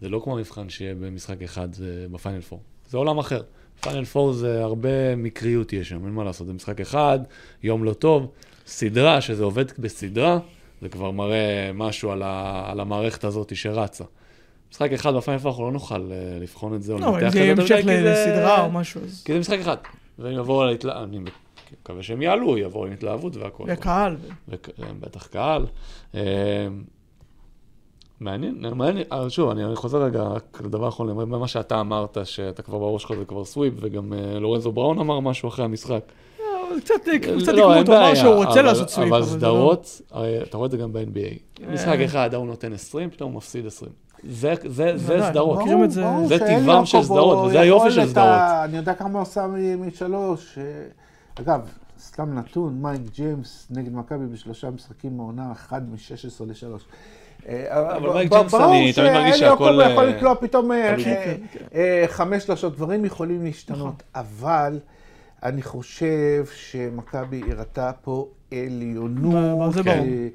Speaker 3: זה לא כמו המבחן שיהיה במשחק אחד בפיינל פור. זה עולם אחר. פיינל פור זה הרבה מקריות יש שם, אין מה לעשות. זה משחק אחד, יום לא טוב. סדרה, שזה עובד בסדרה, זה כבר מראה משהו על, ה, על המערכת הזאת שרצה. משחק אחד בפיינל פור, אנחנו לא נוכל אה, לבחון את זה או
Speaker 2: לא, אם
Speaker 3: לנתח
Speaker 2: זה יהיה
Speaker 3: את זה,
Speaker 2: המשך
Speaker 3: כי זה-
Speaker 2: לסדרה או משהו.
Speaker 3: כי זה משחק אחד. והם יבואו על ההתלהבות, אני מקווה שהם יעלו, יבואו עם התלהבות והכל.
Speaker 2: וקהל.
Speaker 3: וכ- בטח קהל. אה, מעניין, מעניין, שוב, אני אני חוזר רגע רק לדבר האחרון, למה שאתה אמרת, שאתה כבר בראש שלך זה כבר סוויפ, וגם אה, לורנזו בראון אמר משהו אחרי המשחק.
Speaker 2: אה, קצת קצת
Speaker 3: לא, אין
Speaker 2: הוא אמר
Speaker 3: בעיה,
Speaker 2: שהוא רוצה לעשות סוויפ,
Speaker 3: אבל
Speaker 2: לא-
Speaker 3: סדרות, אתה רואה את זה גם ב-NBA.
Speaker 2: אה.
Speaker 3: משחק אחד, ההוא נותן 20, פתאום הוא מפסיד 20. זה- זה זה סדרות.
Speaker 2: מכירים את זה.
Speaker 3: טבעם של סדרות, וזה היופי של סדרות.
Speaker 1: אני יודע כמה הוא עשה משלוש. אה, אגב, סתם נתון, מייק ג'יימס נגד מכבי בשלושה משחקים מעונה, אחד מ-16 ל-3.
Speaker 3: אבל מייק ג'יימס, אני תמיד מרגיש שהכל,
Speaker 1: ברור יעקובו יכול
Speaker 3: אה,
Speaker 1: לקלוע פתאום אה. אה, אה, חמש שלושות, דברים יכולים להשתנות, אבל אני חושב שמכבי הראתה פה עליונות.
Speaker 2: זה ברור.
Speaker 1: אה,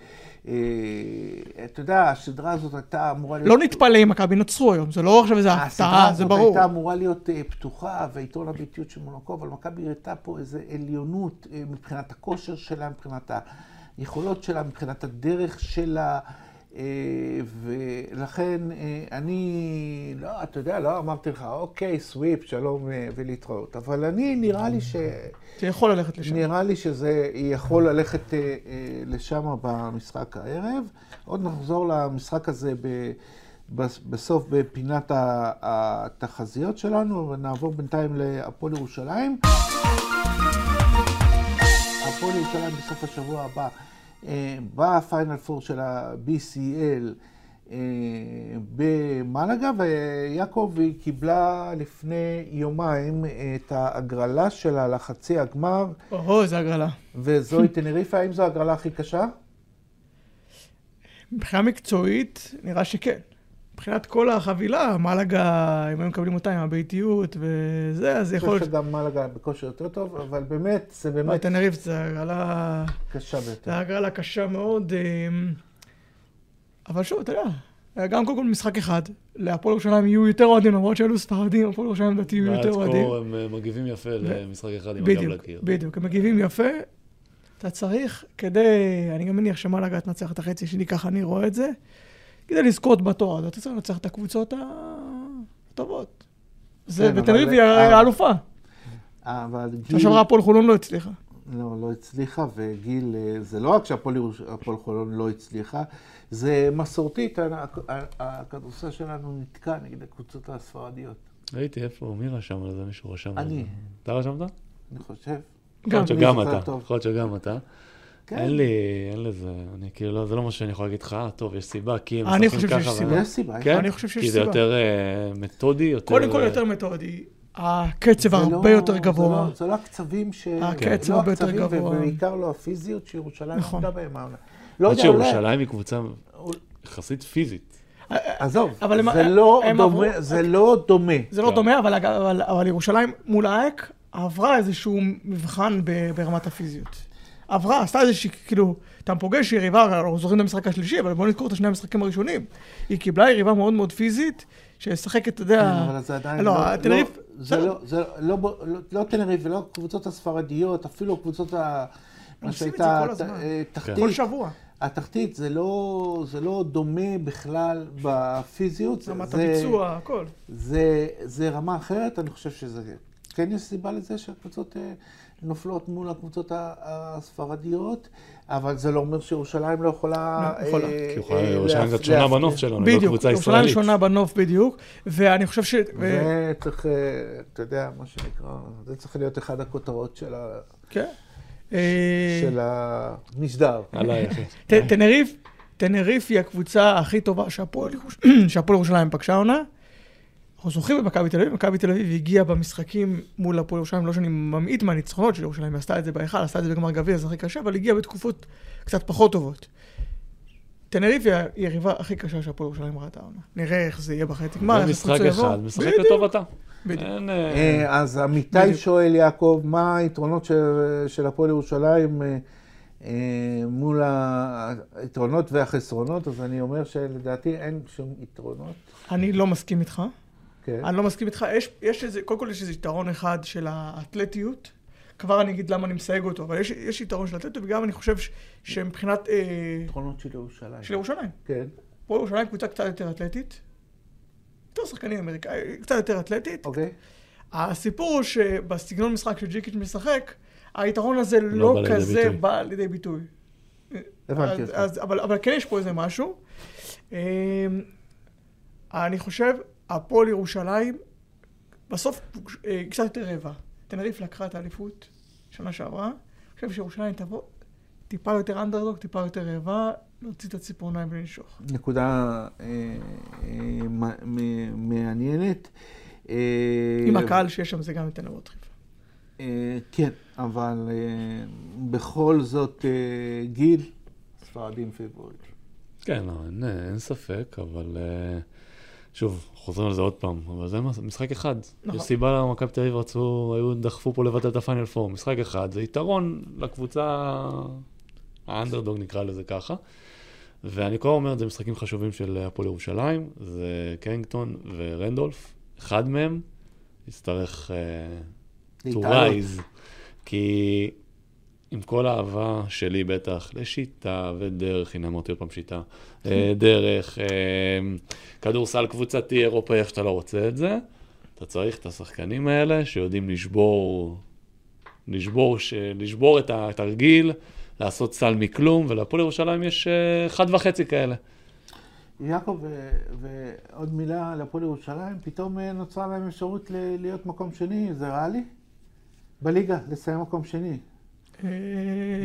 Speaker 1: אה, אתה יודע, הסדרה הזאת הייתה אמורה להיות...
Speaker 2: לא נתפלא אם מכבי ינצחו היום, זה לא עכשיו איזה הפתעה,
Speaker 1: הסדרה
Speaker 2: זה
Speaker 1: הזאת
Speaker 2: ברור.
Speaker 1: הייתה אמורה להיות אה, פתוחה, ועיתון הביתיות של מונקו, אבל מכבי הראתה פה איזו עליונות אה, מבחינת הכושר שלה, מבחינת היכולות שלה, מבחינת הדרך שלה, אה, ולכן אה, אני, לא, אתה יודע, לא אמרתי לך, אוקיי, סוויפ, שלום אה, ולהתראות, אבל אני, נראה לי ש...
Speaker 2: זה יכול ללכת לשם.
Speaker 1: נראה לי שזה יכול ללכת אה, אה, לשם במשחק הערב. עוד נחזור למשחק הזה ב, בס- בסוף בפינת התחזיות שלנו, ונעבור בינתיים להפועל ירושלים. הפועל ירושלים בסוף השבוע הבא אה, בפיינל פור של ה-BCL אה, במלגה, ויעקב היא קיבלה לפני יומיים את ההגרלה שלה לחצי הגמר.
Speaker 2: או, איזה הגרלה.
Speaker 1: וזוהי טנריפה, האם זו ההגרלה הכי קשה?
Speaker 2: מבחינה מקצועית, נראה שכן. מבחינת כל החבילה, מלאגה, אם היו מקבלים אותה עם הביתיות וזה, אז
Speaker 1: אני
Speaker 2: יכול
Speaker 1: חושב
Speaker 2: להיות...
Speaker 1: שגם מלגה בכושר יותר טוב, אבל באמת, זה באמת
Speaker 2: בטנריף זה הגרלה...
Speaker 1: קשה
Speaker 2: זה
Speaker 1: ביותר.
Speaker 2: הגרלה קשה מאוד. אמ, אבל שוב, אתה יודע, גם קודם כל משחק אחד, להפועל ירושלים יהיו יותר אוהדים, למרות שאלו ספרדים, הפועל ירושלים לדעתי יהיו יותר אוהדים.
Speaker 3: הם אה, מגיבים יפה למשחק אחד עם הגב לקיר.
Speaker 2: בדיוק, הם מגיבים יפה. אתה צריך, כדי, אני גם מניח שמלאגה תנצח את החצי השני, ככה אני רואה את זה, כדי לזכות בתואר הזה, אתה צריך לנצח את הקבוצות הטובות. זה,
Speaker 1: כן,
Speaker 2: ותל אביב
Speaker 1: אבל-
Speaker 2: היא
Speaker 1: אה,
Speaker 2: האלופה.
Speaker 1: אבל גיל,
Speaker 2: שעברה הפועל חולון לא הצליחה.
Speaker 1: לא, לא הצליחה, וגיל, אה, זה לא רק שהפועל חולון לא הצליחה, זה מסורתית, הכדורסל שלנו נתקע נגד הקבוצות הספרדיות.
Speaker 3: ראיתי איפה, מי רשם על זה? מישהו רשם על זה.
Speaker 1: אני.
Speaker 3: אתה רשמת?
Speaker 1: אני חושב.
Speaker 3: יכול להיות
Speaker 1: אני
Speaker 3: שגם אתה.
Speaker 1: טוב.
Speaker 3: יכול להיות שגם אתה.
Speaker 1: כן.
Speaker 3: אין לי, אין לזה, אני כאילו, לא- זה לא מה שאני יכול להגיד לך, אה, טוב, יש סיבה, כי הם
Speaker 2: אני
Speaker 3: משחקים
Speaker 2: חושב שיש
Speaker 3: ככה.
Speaker 2: סיבה.
Speaker 1: יש סיבה.
Speaker 3: כן?
Speaker 2: אני חושב שיש
Speaker 3: כי זה
Speaker 2: סיבה.
Speaker 3: יותר אה, מתודי, יותר...
Speaker 2: קודם כל
Speaker 3: אה,
Speaker 2: יותר מתודי, הקצב הרבה
Speaker 1: לא-
Speaker 2: יותר גבוה.
Speaker 1: לא- זה לא הקצבים ש...
Speaker 2: הקצב
Speaker 1: לא
Speaker 2: הרבה יותר גבוה.
Speaker 1: ובעיקר לא הפיזיות שירושלים
Speaker 2: נכון.
Speaker 1: בהם העונה. לא יודע, אולי...
Speaker 3: שירושלים היא קבוצה יחסית פיזית.
Speaker 1: עזוב, זה לא
Speaker 2: הם
Speaker 1: דומה,
Speaker 2: עברו-
Speaker 1: זה לא דומה.
Speaker 2: זה לא
Speaker 3: כן.
Speaker 2: דומה, אבל, אבל, אבל ירושלים מול האק עברה איזשהו מבחן ברמת הפיזיות. עברה, עשתה איזושהי, כאילו, אתה פוגש יריבה, אנחנו זוכרים את המשחק השלישי, אבל בוא נזכור את השני המשחקים הראשונים. היא קיבלה יריבה מאוד מאוד פיזית, ששחקת, אתה יודע...
Speaker 1: כן, אבל זה עדיין
Speaker 2: לא,
Speaker 1: לא...
Speaker 2: אביב-
Speaker 1: לא- זה. לא, זה לא, לא, לא, לא אביב ולא הקבוצות הספרדיות, אפילו הקבוצות ה... מה
Speaker 2: עושים את
Speaker 1: שהייתה
Speaker 2: זה כל
Speaker 1: ת-
Speaker 2: הזמן.
Speaker 1: אה, תחתית.
Speaker 2: כל שבוע.
Speaker 1: התחתית זה לא, זה לא דומה בכלל בפיזיות.
Speaker 2: רמת הביצוע, הכל.
Speaker 1: זה, זה רמה אחרת, אני חושב שזה... כן יש סיבה לזה שהקבוצות אה, נופלות מול הקבוצות הספרדיות, אבל זה לא אומר שירושלים לא יכולה...
Speaker 2: לא, יכולה.
Speaker 1: אה,
Speaker 3: כי יכולה-
Speaker 1: אה,
Speaker 3: ירושלים קצת שונה. בנוף שלנו, היא לא
Speaker 2: בדיוק,
Speaker 3: קבוצה
Speaker 2: ירושלים
Speaker 3: ישראלית.
Speaker 2: שונה בנוף בדיוק, ואני חושב ש...
Speaker 1: וצריך, אה, אתה יודע, מה שנקרא, זה צריך להיות אחד הכותרות של, ה,
Speaker 2: כן.
Speaker 1: של המשדר.
Speaker 3: אחי.
Speaker 2: ט- תנריף, תנריף היא הקבוצה הכי טובה שהפועל ירושלים <clears throat> פגשה עונה. אנחנו זוכרים במכבי תל אביב, מכבי תל אביב הגיעה במשחקים מול הפועל ירושלים, לא שאני ממעיט מהניצחונות של ירושלים, היא עשתה את זה בהיכל, עשתה את זה בגמר גביע, זה הכי קשה, אבל הגיעה בתקופות קצת פחות טובות. טנריף היא היריבה הכי קשה שהפועל ירושלים ראתה העונה. נראה איך זה יהיה בחצי גמר, איך הקבוצה יבוא.
Speaker 3: אחד, משחק לטובתה. אה,
Speaker 1: אה, אז עמיתי. שואל, יעקב, מה היתרונות של- הפועל ירושלים אה, מול היתרונות והחסרונות? אז אני אומר שלדעתי אין שום יתרונות.
Speaker 2: אני לא מסכים איתך.
Speaker 1: כן.
Speaker 2: אני לא מסכים איתך. יש, יש איזה, קודם כל יש איזה יתרון אחד של האתלטיות. כבר אני אגיד למה אני מסייג אותו, אבל יש, יש יתרון של האתלטיות, וגם אני חושב ש, שמבחינת... אה,
Speaker 1: יתרונות של ירושלים.
Speaker 2: של ירושלים.
Speaker 1: כן.
Speaker 2: פה ירושלים קבוצה קצת יותר אתלטית. יותר שחקנים אמריקאים, קצת יותר אתלטית.
Speaker 1: אוקיי.
Speaker 2: הסיפור הוא שבסגנון משחק שג'יקיץ' משחק, היתרון הזה
Speaker 3: לא
Speaker 2: לא,
Speaker 3: בא לידי
Speaker 2: כזה
Speaker 3: ביטוי.
Speaker 2: בא לידי ביטוי.
Speaker 1: הבנתי
Speaker 2: אז,
Speaker 1: אותך.
Speaker 2: אז, אבל, אבל כן יש פה איזה משהו. אמ, אני חושב, הפועל ירושלים, בסוף אה, קצת יותר רבע. תנריף לקחה את האליפות שנה שעברה. אני חושב שירושלים תבוא טיפה יותר אנדרדוג, טיפה יותר רבע, להוציא את הציפורניים ולנשוך.
Speaker 1: נקודה אה, אה, מ- מ- מעניינת. אה,
Speaker 2: עם הקהל שיש שם זה גם ייתן להם עוד דחיפה.
Speaker 1: אה, כן, אבל אה, בכל זאת אה, גיל, ספרדים פיבוריט.
Speaker 3: כן, לא, אין, אין ספק, אבל אה, שוב, חוזרים על זה עוד פעם, אבל זה משחק אחד.
Speaker 2: נכון.
Speaker 3: יש סיבה למה מכבי תל אביב רצו, היו, דחפו פה לבטל את הפיינל פור. משחק אחד, זה יתרון לקבוצה, האנדרדוג נקרא לזה ככה. ואני כבר אומר, זה משחקים חשובים של הפועל ירושלים, זה קרינגטון ורנדולף. אחד מהם יצטרך uh, to rise, כי עם כל האהבה שלי בטח לשיטה ודרך, הנה אמרתי עוד פעם שיטה, אה, דרך, אה, כדורסל קבוצתי, אירופאי, איך שאתה לא רוצה את זה, אתה צריך את השחקנים האלה שיודעים לשבור, לשבור, ש... לשבור את התרגיל, לעשות סל מכלום, ולהפועל ירושלים יש אה, אחד וחצי כאלה.
Speaker 1: יעקב, ועוד מילה על הפועל ירושלים, פתאום נוצרה להם אפשרות להיות מקום שני, זה ריאלי? בליגה, לסיים מקום שני.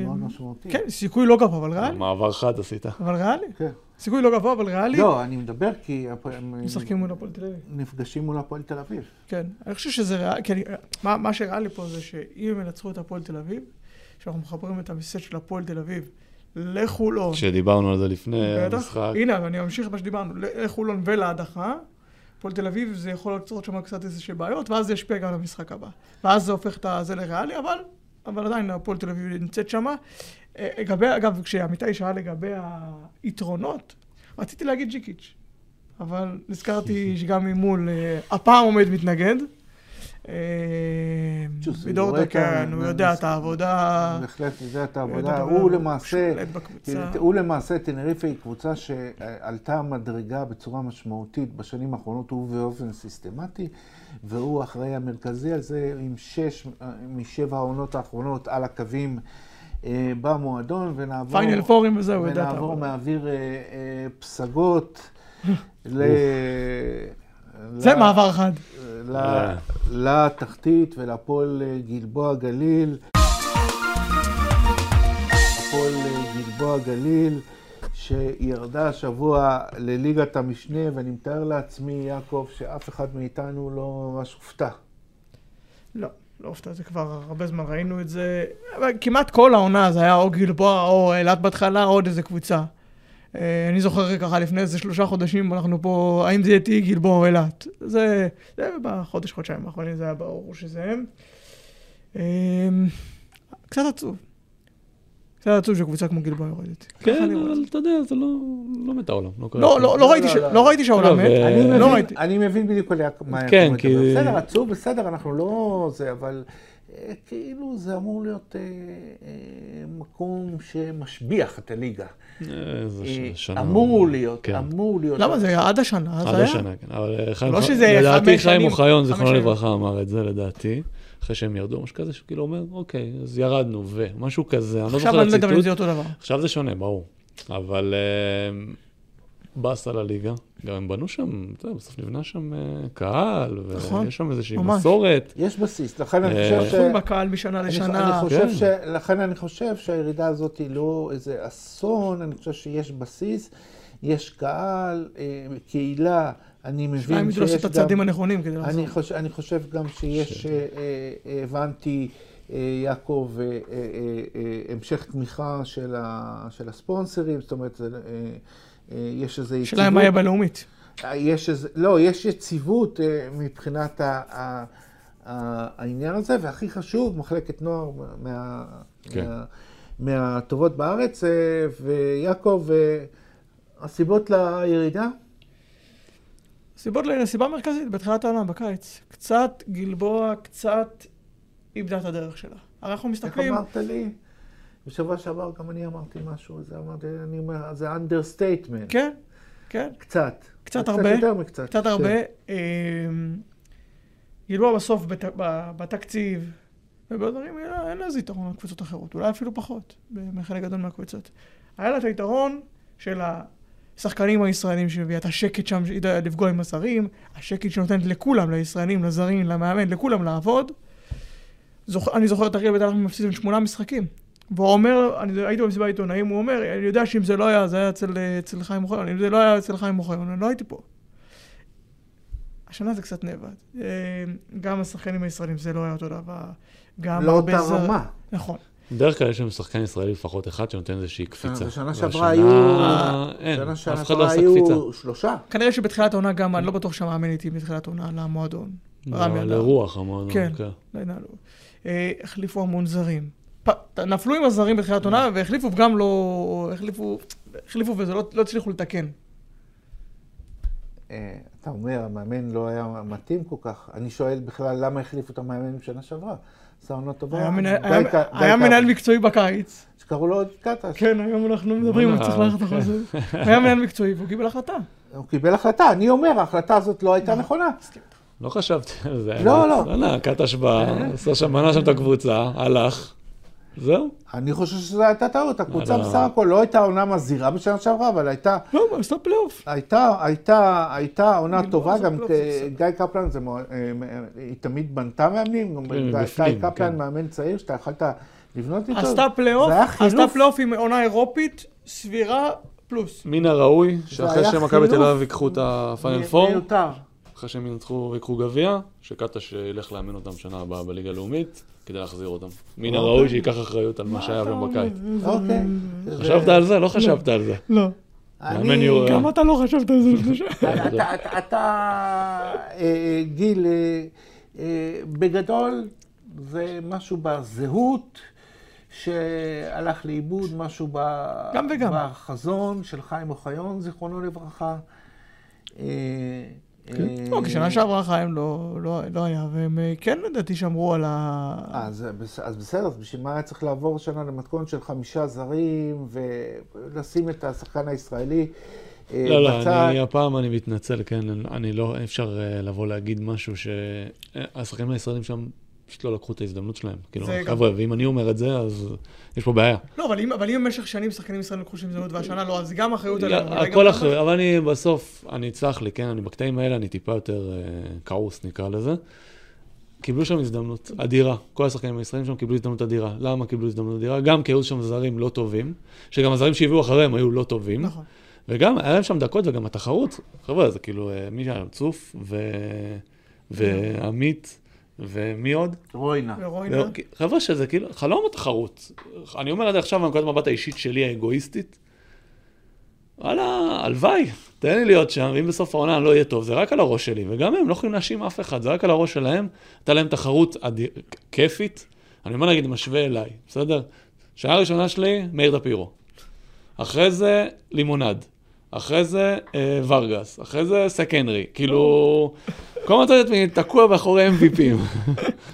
Speaker 1: מאוד משמעותי.
Speaker 2: כן, סיכוי לא גבוה, אבל ריאלי.
Speaker 3: מעבר חד עשית.
Speaker 2: אבל ריאלי.
Speaker 1: כן.
Speaker 2: סיכוי לא גבוה, אבל ריאלי.
Speaker 1: לא, אני מדבר כי
Speaker 2: משחקים מול הפועל תל אביב.
Speaker 1: נפגשים מול הפועל תל אביב.
Speaker 2: כן, אני חושב שזה ריאלי, כי מה, מה שריאלי פה זה שאם הם ינצחו את הפועל תל אביב, שאנחנו מחברים את המסט של הפועל תל אביב לחולון,
Speaker 3: כשדיברנו על זה לפני המשחק.
Speaker 2: הנה, אני ממשיך מה שדיברנו, לחולון ולהדחה, הפועל תל אביב זה יכול ליצור שם קצת איזושהי בעיות, ואז זה ישפיע גם על המשחק הבא. ואז זה הופך את זה לריאלי, אבל, אבל עדיין הפועל תל אביב נמצאת שמה. אה, לגבי, אגב, כשעמיתי שאל לגבי היתרונות, רציתי להגיד ג'יקיץ', אבל נזכרתי <laughs> שגם ממול, אה, הפעם עומד מתנגד. אה,
Speaker 1: את
Speaker 2: דקן, הוא יודע את העבודה.
Speaker 1: בהחלט יודע את
Speaker 2: הוא
Speaker 1: העבודה. הוא למעשה. הוא למעשה, טנריפה היא קבוצה שעלתה מדרגה בצורה משמעותית בשנים האחרונות, הוא באופן סיסטמטי, והוא האחראי המרכזי על זה עם שש משבע העונות האחרונות על הקווים אה, במועדון, ונעבור...
Speaker 2: פיינל פורים וזהו, את
Speaker 1: ונעבור. מאוויר אה, אה, פסגות ל...
Speaker 2: זה מעבר חד.
Speaker 1: לתחתית ולפועל אה, גלבוע גליל. הפועל אה, גלבוע גליל שירדה השבוע לליגת המשנה, ואני מתאר לעצמי, יעקב, שאף אחד מאיתנו לא ממש הופתע.
Speaker 2: לא, לא הופתע, זה כבר הרבה זמן ראינו את זה. כמעט כל העונה זה היה או גלבוע או אילת בהתחלה, או עוד איזה קבוצה. אה, אני זוכר ככה לפני איזה שלושה חודשים, אנחנו פה, האם זה יהיה תהיה גלבוע או אילת? זה, זה בחודש, חודשיים האחרונים, זה היה ברור שזה הם. אה, קצת עצוב. קצת עצוב שקבוצה כמו גלבוע יורדת.
Speaker 3: כן, אבל
Speaker 2: זה.
Speaker 3: אתה יודע, זה לא לא מת העולם. לא
Speaker 2: לא. לא, לא ראיתי שהעולם מת.
Speaker 1: אני מבין-
Speaker 2: ראיתי.
Speaker 1: אני מבין בדיוק מה
Speaker 3: כן,
Speaker 1: יעקב
Speaker 3: כי-
Speaker 1: מדבר. בסדר, עצוב, בסדר, אנחנו לא זה, אבל אה, כאילו זה אמור להיות אה, אה, מקום שמשביח את הליגה.
Speaker 3: זה
Speaker 1: אה,
Speaker 3: ש- שנה.
Speaker 1: אמור להיות,
Speaker 3: כן.
Speaker 1: אמור להיות.
Speaker 2: למה זה היה עד השנה? זה
Speaker 3: עד
Speaker 2: היה?
Speaker 3: השנה, כן. אבל חיים,
Speaker 2: לא שזה
Speaker 3: לדעתי
Speaker 2: חמש
Speaker 3: חיים
Speaker 2: שנים,
Speaker 3: אוחיון,
Speaker 2: חמש
Speaker 3: זיכרונו
Speaker 2: שנים.
Speaker 3: לברכה, אמר את זה לדעתי. אחרי שהם ירדו, משהו כזה, שהוא כאילו אומר, אוקיי, אז ירדנו, ומשהו כזה, אני לא
Speaker 2: עכשיו
Speaker 3: זוכר
Speaker 2: אני לא יודע אם
Speaker 3: הציטוט.
Speaker 2: זה אותו דבר.
Speaker 3: עכשיו זה שונה, ברור. אבל אה, באס על הליגה. גם הם בנו שם, אתה יודע, בסוף נבנה שם אה, קהל,
Speaker 2: נכון,
Speaker 3: ויש שם איזושהי. מסורת.
Speaker 1: יש בסיס, לכן אני
Speaker 3: אה,
Speaker 1: חושב ש...
Speaker 2: הלכו בקהל משנה
Speaker 1: אני-
Speaker 2: לשנה.
Speaker 1: אני חושב
Speaker 3: כן.
Speaker 1: ש... לכן אני חושב שהירידה הזאת היא לא איזה אסון, אני חושב שיש בסיס, יש קהל, קהילה, אני מבין
Speaker 2: ידעו לעשות
Speaker 1: שיש
Speaker 2: את הצעדים
Speaker 1: גם...
Speaker 2: הנכונים כדי לעזור.
Speaker 1: אני חושב, אני חושב גם שיש,
Speaker 3: ש-
Speaker 1: אה, אה, הבנתי, אה, יעקב, אה, אה, אה, אה, המשך תמיכה של, ה, של הספונסרים, זאת אומרת, זה, אה, אה, יש איזו יציבות.
Speaker 2: השאלה מה יהיה בלאומית.
Speaker 1: יש איזה, לא, יש יציבות אה, מבחינת ה, ה, ה, העניין הזה, והכי חשוב, מחלקת נוער מה,
Speaker 3: כן.
Speaker 1: מה, מהטובות בארץ, אה, ויעקב, אה, הסיבות לירידה?
Speaker 2: סיבות, ל- סיבה מרכזית בתחילת העונה, בקיץ. קצת גלבוע, קצת איבדה את הדרך שלה. הרי אנחנו
Speaker 1: איך
Speaker 2: מסתכלים...
Speaker 1: אמרת לי? בשבוע שעבר גם אני אמרתי משהו, זה אמרתי, אני אומר, זה understatement.
Speaker 2: כן, כן.
Speaker 1: קצת.
Speaker 2: קצת הרבה.
Speaker 1: יותר מקצת.
Speaker 2: קצת. הרבה. אמ, גלבוע בסוף בתקציב, ובדברים, אין לה איזה יתרון על קבוצות אחרות, אולי אפילו פחות, בחלק גדול מהקבוצות. היה לה את היתרון של השחקנים הישראלים שהביאה את השקט שם, שידע לפגוע עם הזרים, השקט שנותנת לכולם, לישראלים, לזרים, למאמן, לכולם לעבוד. זוכ... אני זוכר את אריאל בית הלחמי מפסיד עם שמונה משחקים. והוא אומר, אני הייתי במסיבת עיתונאים, הוא אומר, אני יודע שאם זה לא היה, זה היה אצל, אצל חיים אוחיון, אם זה לא היה אצל חיים אוחיון, אני לא הייתי פה. השנה זה קצת נאבד. אה, גם השחקנים הישראלים זה לא היה אותו דבר. גם
Speaker 1: לא אותה
Speaker 2: זר-
Speaker 1: רמה.
Speaker 2: נכון.
Speaker 3: בדרך כלל יש לנו שחקן ישראלי לפחות אחד שנותן איזושהי קפיצה.
Speaker 1: בשנה שעברה היו-
Speaker 3: אין, אף אחד לא עשה קפיצה.
Speaker 1: היו שלושה.
Speaker 2: כנראה שבתחילת העונה גם, אני לא בטוח שהמאמן איתי בתחילת העונה למועדון. רמי
Speaker 3: לא. לרוח המועדון.
Speaker 2: כן. לא התנהלו. אה, החליפו המון זרים. נפלו עם הזרים בתחילת העונה, והחליפו וגם לא... החליפו... החליפו וזה לא לא הצליחו לתקן.
Speaker 1: אה, אתה אומר, המאמן לא היה מתאים כל כך. אני שואל בכלל, למה החליפו את המאמן בשנה שעברה? עשה עונה טובה.
Speaker 2: היה מנהל- מקצועי בקיץ.
Speaker 1: שקראו לו קטש.
Speaker 2: כן, היום אנחנו מדברים, הוא צריך ללכת
Speaker 3: כן.
Speaker 2: החוזה. <laughs> היה מנהל מקצועי והוא קיבל החלטה.
Speaker 1: הוא קיבל החלטה, אני אומר, ההחלטה הזאת לא הייתה נכונה.
Speaker 3: לא חשבתי על זה.
Speaker 1: לא, לא.
Speaker 3: לא, קטש בא, עשה שם, בנה שם את הקבוצה, הלך, זהו.
Speaker 1: אני חושב שזו הייתה טעות. הקבוצה
Speaker 3: לא.
Speaker 1: בסך הכל לא הייתה עונה מזהירה בשנה שעברה, אבל הייתה...
Speaker 2: לא, עשה פלייאוף.
Speaker 1: הייתה, הייתה, הייתה עונה
Speaker 2: גלבוע
Speaker 1: טובה, גם אה, גיא קפלן, אה, אה, היא תמיד בנתה מאמנים, גם גיא- קפלן
Speaker 3: כן.
Speaker 1: מאמן צעיר שאתה יכולת לבנות איתו.
Speaker 2: עשתה פלייאוף, עשתה פלייאוף עם עונה אירופית סבירה פלוס.
Speaker 3: מן הראוי שאחרי שמכבי תל אביב ייקחו את הפיינל פור,
Speaker 1: מיותר.
Speaker 3: אחרי שהם ינצחו ויקחו גביע, שקטש ילך לאמן אותם שנה הבאה בליגה הלאומית, כדי להחזיר אותם. מן
Speaker 1: אוקיי.
Speaker 3: הראוי שייקח אחריות על מה שהיה היום
Speaker 2: אומר?
Speaker 3: בקיץ.
Speaker 1: אוקיי.
Speaker 3: חשבת על זה? לא חשבת על זה.
Speaker 2: לא.
Speaker 1: אני-.
Speaker 2: גם אתה לא חשבת על זה לפני <laughs> שעה.
Speaker 1: אתה- אתה, אה, גיל, אה, אה, בגדול זה משהו בזהות שהלך לאיבוד, משהו ב-
Speaker 2: גם וגם.
Speaker 1: בחזון של חיים אוחיון, זיכרונו לברכה. אה, אה,
Speaker 2: לא, כי שנה שעברה חיים לא לא- לא היה, והם אה, כן לדעתי שמרו על ה...
Speaker 1: אה, אז, בס- אז בסדר, אז בשביל מה היה צריך לעבור שנה למתכונת של חמישה זרים ולשים את השחקן הישראלי אה,
Speaker 3: לא, לא,
Speaker 1: בצד?
Speaker 3: אני, הפעם אני מתנצל, כן, אני לא, אפשר לבוא להגיד משהו שהשחקנים הישראלים שם פשוט לא לקחו את ההזדמנות שלהם. כאילו, חבר'ה, ואם אני אומר את זה, אז יש פה בעיה.
Speaker 2: לא, אבל אם- אבל אם במשך שנים שחקנים ישראלים לקחו שם הזדמנות והשנה לא, אז גם אחריות עליהם.
Speaker 3: הכל
Speaker 2: אתה-
Speaker 3: אחר, אבל אני בסוף, אני אצלח לי, כן, אני בקטעים האלה, אני טיפה יותר אה, כעוס נקרא לזה. קיבלו שם הזדמנות אדירה, כל השחקנים הישראלים שם קיבלו הזדמנות אדירה. למה קיבלו הזדמנות אדירה? גם כי היו שם זרים לא טובים, שגם הזרים שהביאו אחריהם היו לא טובים.
Speaker 2: נכון.
Speaker 3: וגם, היה להם שם דקות, וגם התחרות, חבר'ה, זה כאילו, אה, מי שהיה? צוף. ועמית, ומי עוד?
Speaker 1: רוינה.
Speaker 2: ורוינה.
Speaker 3: לא, חבר'ה, שזה כאילו, חלום התחרות. אני אומר את זה עכשיו מנקודת מבט האישית שלי, האגואיסטית. וואלה, הלוואי, תן לי להיות שם, ואם בסוף העונה לא יהיה טוב, זה רק על הראש שלי, וגם הם לא יכולים להאשים אף אחד, זה רק על הראש שלהם. הייתה להם תחרות אדיר, כיפית, אני אומר נגיד, משווה אליי, בסדר? שנה ראשונה שלי, מאיר דפירו. אחרי זה, לימונד. אחרי זה, אה, ורגס. אחרי זה, סקנרי. כאילו, כל הזמן אתה יודע, תקוע מאחורי MVPים.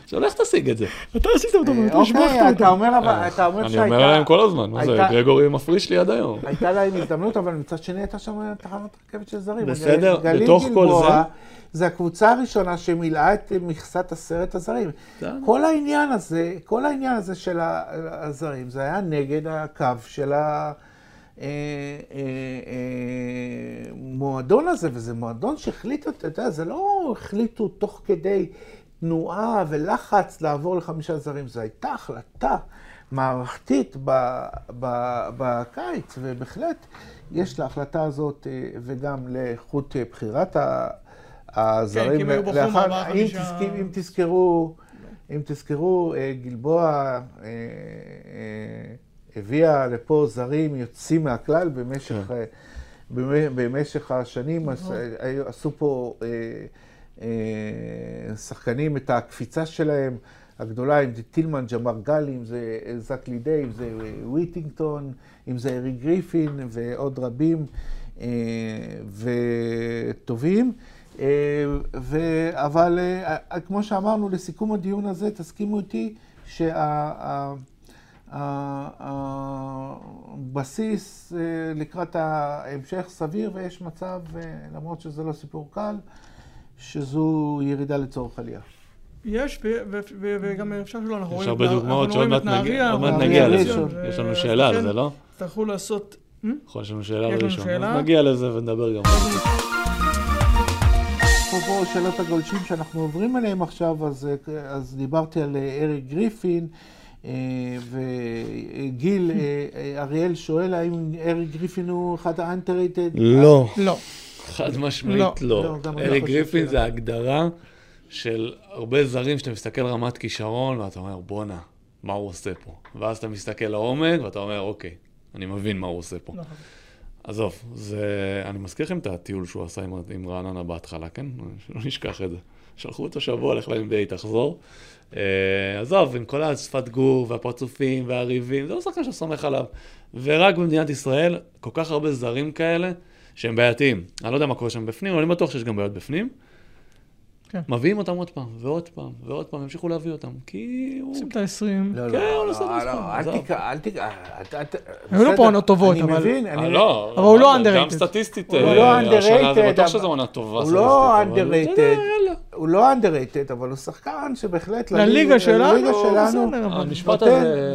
Speaker 3: עכשיו, <laughs> לך תשיג את זה.
Speaker 2: אתה עשית אותו, אתה השבחת
Speaker 1: אוקיי, אתה
Speaker 2: אותו.
Speaker 1: אומר אבל, אתה אומר
Speaker 3: אני אומר להם כל הזמן, מה זה, גרגורי מפריש לי עד היום.
Speaker 1: הייתה להם הזדמנות, אבל מצד שני הייתה שם תחנת רכבת של זרים.
Speaker 3: בסדר, בתוך כל זה-
Speaker 1: זה הקבוצה הראשונה שמילאה את מכסת עשרת הזרים. כל העניין הזה, כל העניין הזה של ה- הזרים, זה היה נגד הקו של המועדון הזה, וזה מועדון שהחליטו, אתה יודע, זה לא החליטו תוך כדי תנועה ולחץ לעבור לחמישה זרים, זו הייתה החלטה מערכתית ב- ב- בקיץ, ובהחלט יש להחלטה הזאת אה, וגם לאיכות אה, בחירת הזרים.
Speaker 2: כי הם היו
Speaker 1: לאחר- אם
Speaker 2: חמישה-
Speaker 1: תזכ- אם תזכרו, אם תזכרו, אה, גלבוע אה, אה, הביאה לפה זרים יוצאים מהכלל במשך,
Speaker 3: כן.
Speaker 1: אה, במ- במשך השנים,
Speaker 2: נכון.
Speaker 1: עשו פה אה, אה, שחקנים את הקפיצה שלהם הגדולה, אם זה טילמן, ג'מאר גלי, אם זה זק לידי, אם זה וויטינגטון, אם זה ארי גריפין ועוד רבים אה, וטובים. אה, ו- אבל אה, כמו שאמרנו, לסיכום הדיון הזה, תסכימו איתי שהבסיס לקראת ההמשך סביר, ויש מצב, אה, למרות שזה לא סיפור קל, שזו ירידה לצורך עלייה.
Speaker 2: יש, וגם אפשר שלא, אנחנו
Speaker 3: יש
Speaker 2: רואים
Speaker 3: הרבה
Speaker 2: את נהר-
Speaker 3: דוגמאות
Speaker 2: אנחנו
Speaker 3: שעוד
Speaker 2: רואים
Speaker 3: מעט נגיע-
Speaker 2: נהריה,
Speaker 1: לזה.
Speaker 2: ראשון,
Speaker 3: יש לנו שאלה על זה, לא?
Speaker 2: יצטרכו לעשות...
Speaker 3: נכון, יש לנו שאלה
Speaker 2: יש
Speaker 3: על ראשון. אז נגיע לזה ונדבר גם.
Speaker 1: אפרופו שאלות הגולשים שאנחנו עוברים עליהם עכשיו, אז, אה, אז דיברתי על אה, אריק גריפין, אה, וגיל, אה, אה, אריאל שואל האם אריק גריפין הוא אחד ה-underrated?
Speaker 3: לא.
Speaker 2: לא.
Speaker 3: חד משמעית
Speaker 2: לא.
Speaker 3: לא.
Speaker 1: לא, אני
Speaker 3: אריק גריפין. זה הגדרה של הרבה זרים שאתה מסתכל רמת כישרון ואתה אומר, בואנה, מה הוא עושה פה? ואז אתה מסתכל לעומק ואתה אומר, אוקיי, אני מבין מה הוא עושה פה.
Speaker 2: נכון.
Speaker 3: עזוב, זה... אני מזכיר לכם את הטיול שהוא עשה עם, עם רעננה בהתחלה, כן? שלא נשכח את זה. שלחו אותו שבוע, לך ל-NBA, תחזור. אה, עזוב, עם כל השפת גור והפרצופים והריבים, זה לא שחקן שסומך עליו. ורק במדינת ישראל, כל כך הרבה זרים כאלה, שהם בעייתיים. אני לא יודע מה קורה שם בפנים, אבל אני בטוח שיש גם בעיות בפנים.
Speaker 2: כן.
Speaker 3: מביאים אותם עוד פעם, ועוד פעם, ועוד פעם, ימשיכו להביא אותם, כי הוא...
Speaker 2: שים את ה-20.
Speaker 1: לא,
Speaker 3: כן, הוא
Speaker 1: לא,
Speaker 3: עושה
Speaker 1: לא,
Speaker 3: מספר,
Speaker 1: לא, אל
Speaker 3: עזוב.
Speaker 1: תקרא, אל תקרא, אל- אל-
Speaker 2: היו לו פה עונות טובות,
Speaker 1: אני
Speaker 2: אבל-
Speaker 1: מבין,
Speaker 3: אה,
Speaker 1: אני...
Speaker 3: לא,
Speaker 2: אבל הוא לא
Speaker 3: גם
Speaker 2: underrated.
Speaker 3: סטטיסטית,
Speaker 1: הוא
Speaker 3: אה,
Speaker 1: לא
Speaker 3: השנה זה
Speaker 1: underrated,
Speaker 3: בטוח שזו עונה טובה
Speaker 1: הוא לא
Speaker 3: יאללה.
Speaker 1: הוא לא underrated, אבל הוא שחקן שבהחלט
Speaker 2: לליגה שלנו, בסדר,
Speaker 3: המשפט הזה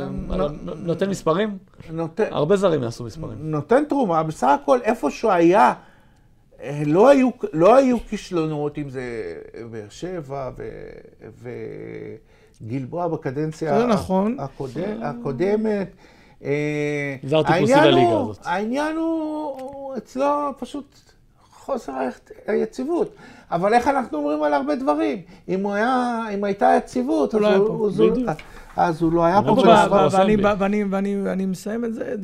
Speaker 3: נותן מספרים?
Speaker 1: נותן,
Speaker 3: הרבה זרים יעשו מספרים.
Speaker 1: נותן תרומה, בסך הכל איפה שהוא היה, אה, לא היו, לא היו כישלונות, אם זה באר שבע וגלבוע בקדנציה
Speaker 2: זה נכון.
Speaker 1: הקודם, הקודמת. אה, העניין הוא-. העניין הוא, אצלו פשוט חוסר היציבות. אבל איך אנחנו אומרים על הרבה דברים? אם, הוא היה, אם הייתה יציבות, אז,
Speaker 2: לא היה
Speaker 1: הוא. הוא. אז הוא לא היה פה.
Speaker 3: לא פה
Speaker 2: ואני-
Speaker 3: בסנבי.
Speaker 2: ואני- ואני ואני מסיים את זה,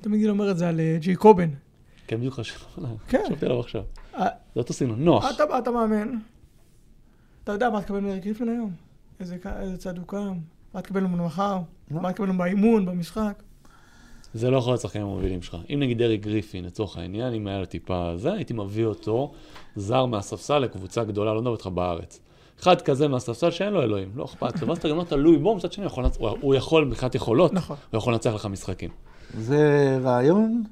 Speaker 2: תמיד אני אומר את זה על אה, ג'י קובן.
Speaker 3: כן, בדיוק חשבתי
Speaker 2: כן.
Speaker 3: חשבתי עליו עכשיו.
Speaker 2: אה,
Speaker 3: זה אותו סגנון, נוח.
Speaker 2: אתה מאמן, אתה יודע מה תקבל מאריק גריפין היום? איזה צד הוא קם? מה תקבל ממנו מחר?
Speaker 1: מה?
Speaker 2: מה תקבל ממנו באימון, במשחק?
Speaker 3: זה לא יכול להיות שחקנים המובילים שלך. אם נגיד אריק גריפין, לצורך העניין, אם היה לו טיפה זה, הייתי מביא אותו זר מהספסל לקבוצה גדולה, לא מדבר איתך בארץ. אחד כזה מהספסל שאין לו אלוהים, לא אכפת לו, ואז אתה גם לא תלוי בו, מצד שני הוא יכול לנצ- הוא- הוא יכול מבחינת יכולות,
Speaker 2: נכון.
Speaker 3: הוא יכול לנצח לך משחקים.
Speaker 1: זה רעיון,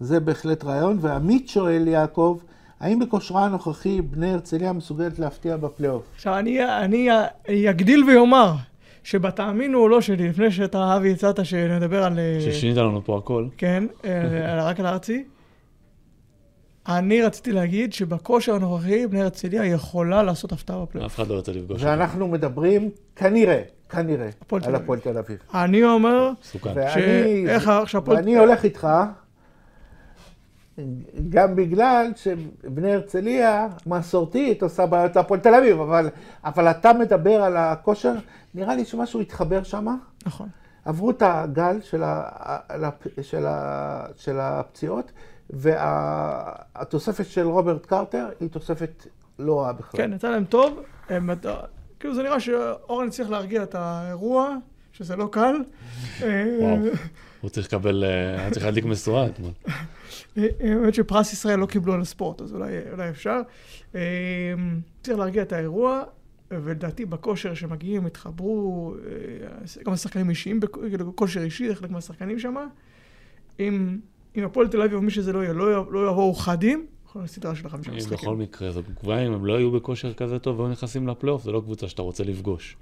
Speaker 1: זה בהחלט רעיון, ועמית שואל, יעקב, האם בכושרה הנוכחי בני הרצליה מסוגלת להפתיע בפלייאוף?
Speaker 2: עכשיו, אני, אני אגדיל ואומר, שבתאמינו או לא שלי, לפני שאתה, אבי, הצעת שנדבר על... אה,
Speaker 3: ששינית לנו פה הכל.
Speaker 2: כן, אה, רק על הארצי. אני רציתי להגיד שבכושר הנוכחי, בני הרצליה יכולה לעשות הפתעה בפלייאוף.
Speaker 3: אף אחד לא ירצה לפגוש.
Speaker 1: ואנחנו מדברים כנראה, כנראה, על. הפועל תל אביב.
Speaker 2: אני אומר, הפועל-
Speaker 1: ואני הולך איתך, גם בגלל שבני הרצליה מסורתית עושה בעיות להפועל תל אביב, אבל, אבל אתה מדבר על הכושר, נראה לי שמשהו התחבר שם.
Speaker 2: נכון.
Speaker 1: עברו את הגל של, ה, של, ה, של הפציעות, והתוספת של רוברט קרטר היא תוספת לא רעה בכלל.
Speaker 2: כן, יצא להם טוב. הם, אתה- כאילו זה נראה שאורן הצליח להרגיע את האירוע, שזה לא קל.
Speaker 3: וואו. הוא צריך לקבל, אה, היה צריך להדליק משואה אתמול.
Speaker 2: אה, האמת שפרס ישראל לא קיבלו על הספורט, אז אולי, אפשר. אה, צריך להרגיע את האירוע, ולדעתי בכושר שמגיעים, התחברו, אה, גם השחקנים אישיים, כאילו, כושר אישי, חלק מהשחקנים שם. אם, הפועל תל אביב או מי שזה לא יהיה, לא, לא יבואו חדים, יכול להיות סדרה של חמישה משחקים.
Speaker 3: בכל מקרה, זה כבר אם הם לא היו בכושר כזה טוב והיו נכנסים לפלייאוף, זה לא קבוצה שאתה רוצה לפגוש.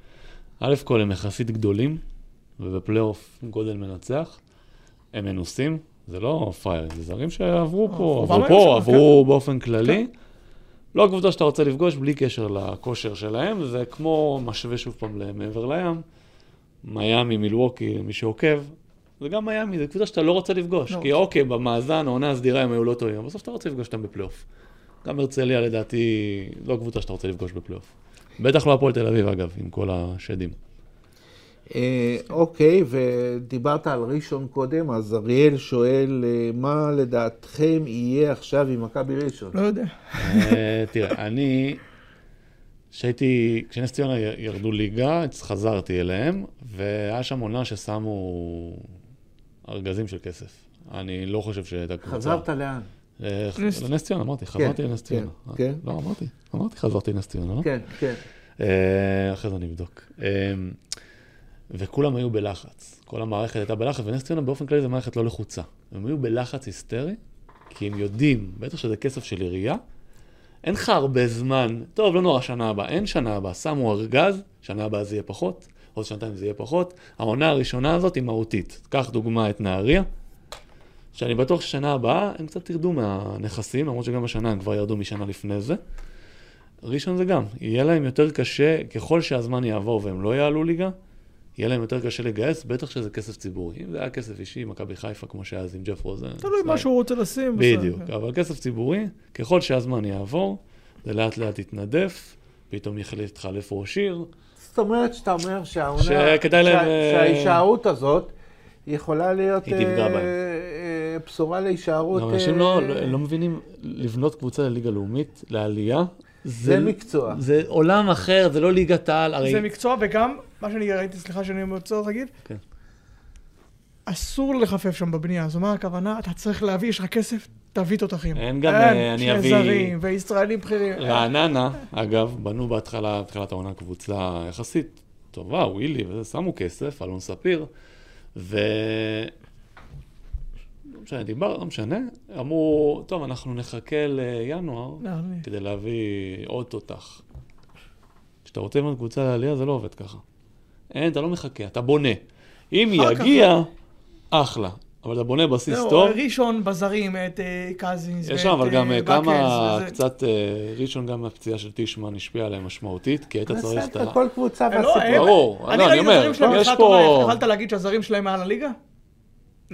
Speaker 3: א' כל הם יחסית גדולים, ובפלייאוף גודל מנצח. הם מנוסים, זה לא פראיירים, זה זרים שעברו פה,
Speaker 2: רובם
Speaker 3: עברו פה, עברו באופן כללי. לא הקבוצה שאתה רוצה לפגוש בלי קשר לכושר שלהם, זה כמו משווה שוב פעם למעבר לים, מיאמי, מילווקי, מי שעוקב, זה גם מיאמי, זו קבוצה שאתה לא רוצה לפגוש,
Speaker 2: לא.
Speaker 3: כי אוקיי, במאזן, העונה הסדירה הם היו לא טובים, אבל בסוף אתה רוצה לפגוש אותם בפלייאוף. גם הרצליה לדעתי לא קבוצה שאתה רוצה לפגוש בפלייאוף. בטח לא הפועל תל אביב אגב, עם כל השדים.
Speaker 1: אה, אוקיי, ודיברת על ראשון קודם, אז אריאל שואל, אה, מה לדעתכם יהיה עכשיו עם מכבי ראשון?
Speaker 2: לא יודע.
Speaker 3: אה, תראה, אני, כשהייתי, כשנס ציונה ירדו ליגה, חזרתי אליהם, והיה שם עונה ששמו ארגזים של כסף. אני לא חושב שהייתה קבוצה.
Speaker 1: חזרת לאן?
Speaker 2: נס-
Speaker 3: לנס ציונה, אמרתי, חזרתי לנס
Speaker 1: כן,
Speaker 3: ציונה.
Speaker 1: כן.
Speaker 3: לא, אמרתי, אמרתי, חזרתי לנס ציונה, לא?
Speaker 1: כן, כן.
Speaker 3: אחרי זה אני אבדוק. וכולם היו בלחץ. כל המערכת הייתה בלחץ, ונס ציונה באופן כללי זו מערכת לא לחוצה. הם היו בלחץ היסטרי, כי הם יודעים, בטח שזה כסף של עירייה, אין לך הרבה זמן, טוב, לא נורא שנה הבאה, אין שנה הבאה, שמו ארגז, שנה הבאה זה יהיה פחות, עוד שנתיים זה יהיה פחות. העונה הראשונה הזאת היא מהותית. קח דוגמה את נהריה, שאני בטוח ששנה הבאה הם קצת ירדו מהנכסים, למרות שגם השנה הם כבר ירדו משנה לפני זה. ראשון זה גם, יהיה להם יותר קשה, ככל שהזמן יעבור והם לא יעלו ליגה, יהיה להם יותר קשה לגייס, בטח שזה כסף ציבורי. אם זה היה כסף אישי, מכבי חיפה, כמו שהיה אז עם ג'ף רוזן.
Speaker 2: תלוי מה שהוא רוצה לשים.
Speaker 3: בדיוק,
Speaker 2: בסדר.
Speaker 3: אבל כסף ציבורי, ככל שהזמן יעבור, זה לאט לאט יתנדף, פתאום יחליט להתחלף ראש עיר.
Speaker 1: זאת אומרת שאתה אומר שהעונה,
Speaker 3: שכדאי להם,
Speaker 1: שה-
Speaker 3: אה,
Speaker 1: שההישארות הזאת יכולה להיות
Speaker 3: היא תפגע
Speaker 1: אה,
Speaker 3: בהם.
Speaker 1: אה, בשורה להישארות.
Speaker 3: גם אנשים
Speaker 1: אה,
Speaker 3: לא, לא, לא מבינים, לבנות קבוצה לליגה לאומית, לעלייה,
Speaker 1: זה מקצוע.
Speaker 3: זה עולם אחר, זה לא ליגת העל, הרי...
Speaker 2: זה מקצוע, וגם, מה שאני ראיתי, סליחה שאני רוצה להגיד,
Speaker 3: כן.
Speaker 2: אסור לחפף שם בבנייה. זו מה הכוונה? אתה צריך להביא, יש לך כסף, תביא תותחים.
Speaker 3: אין גם, אה, אני אביא-
Speaker 2: זרים וישראלים בכירים.
Speaker 3: רעננה, אגב, בנו בהתחלה, בתחילת העונה קבוצה יחסית טובה, ווילי, וזה, שמו כסף, אלון ספיר, ו... לא משנה, דיבר, לא משנה, אמרו, טוב, אנחנו נחכה לינואר כדי להביא עוד תותח. כשאתה רוצה לבנות קבוצה לעלייה, זה לא עובד ככה. אין, אתה לא מחכה, אתה בונה. אם יגיע, אחלה. אבל אתה בונה בסיס
Speaker 2: זהו,
Speaker 3: טוב.
Speaker 2: ראשון בזרים, את אה, קזינס,
Speaker 3: יש שם אבל
Speaker 2: ואת,
Speaker 3: גם
Speaker 2: אה,
Speaker 3: אה, כמה,
Speaker 2: וזה.
Speaker 3: קצת, אה, ראשון גם הפציעה של טישמן השפיעה עליהם משמעותית, כי היית צריך את ה...
Speaker 1: כל קבוצה
Speaker 2: אה, לא,
Speaker 1: והסיפור.
Speaker 3: ברור,
Speaker 2: אני
Speaker 3: לא, אני
Speaker 2: ראיתי את
Speaker 3: אומר,
Speaker 2: הזרים שלהם
Speaker 3: יש פה-
Speaker 2: יכלת להגיד שהזרים שלהם מעל הליגה?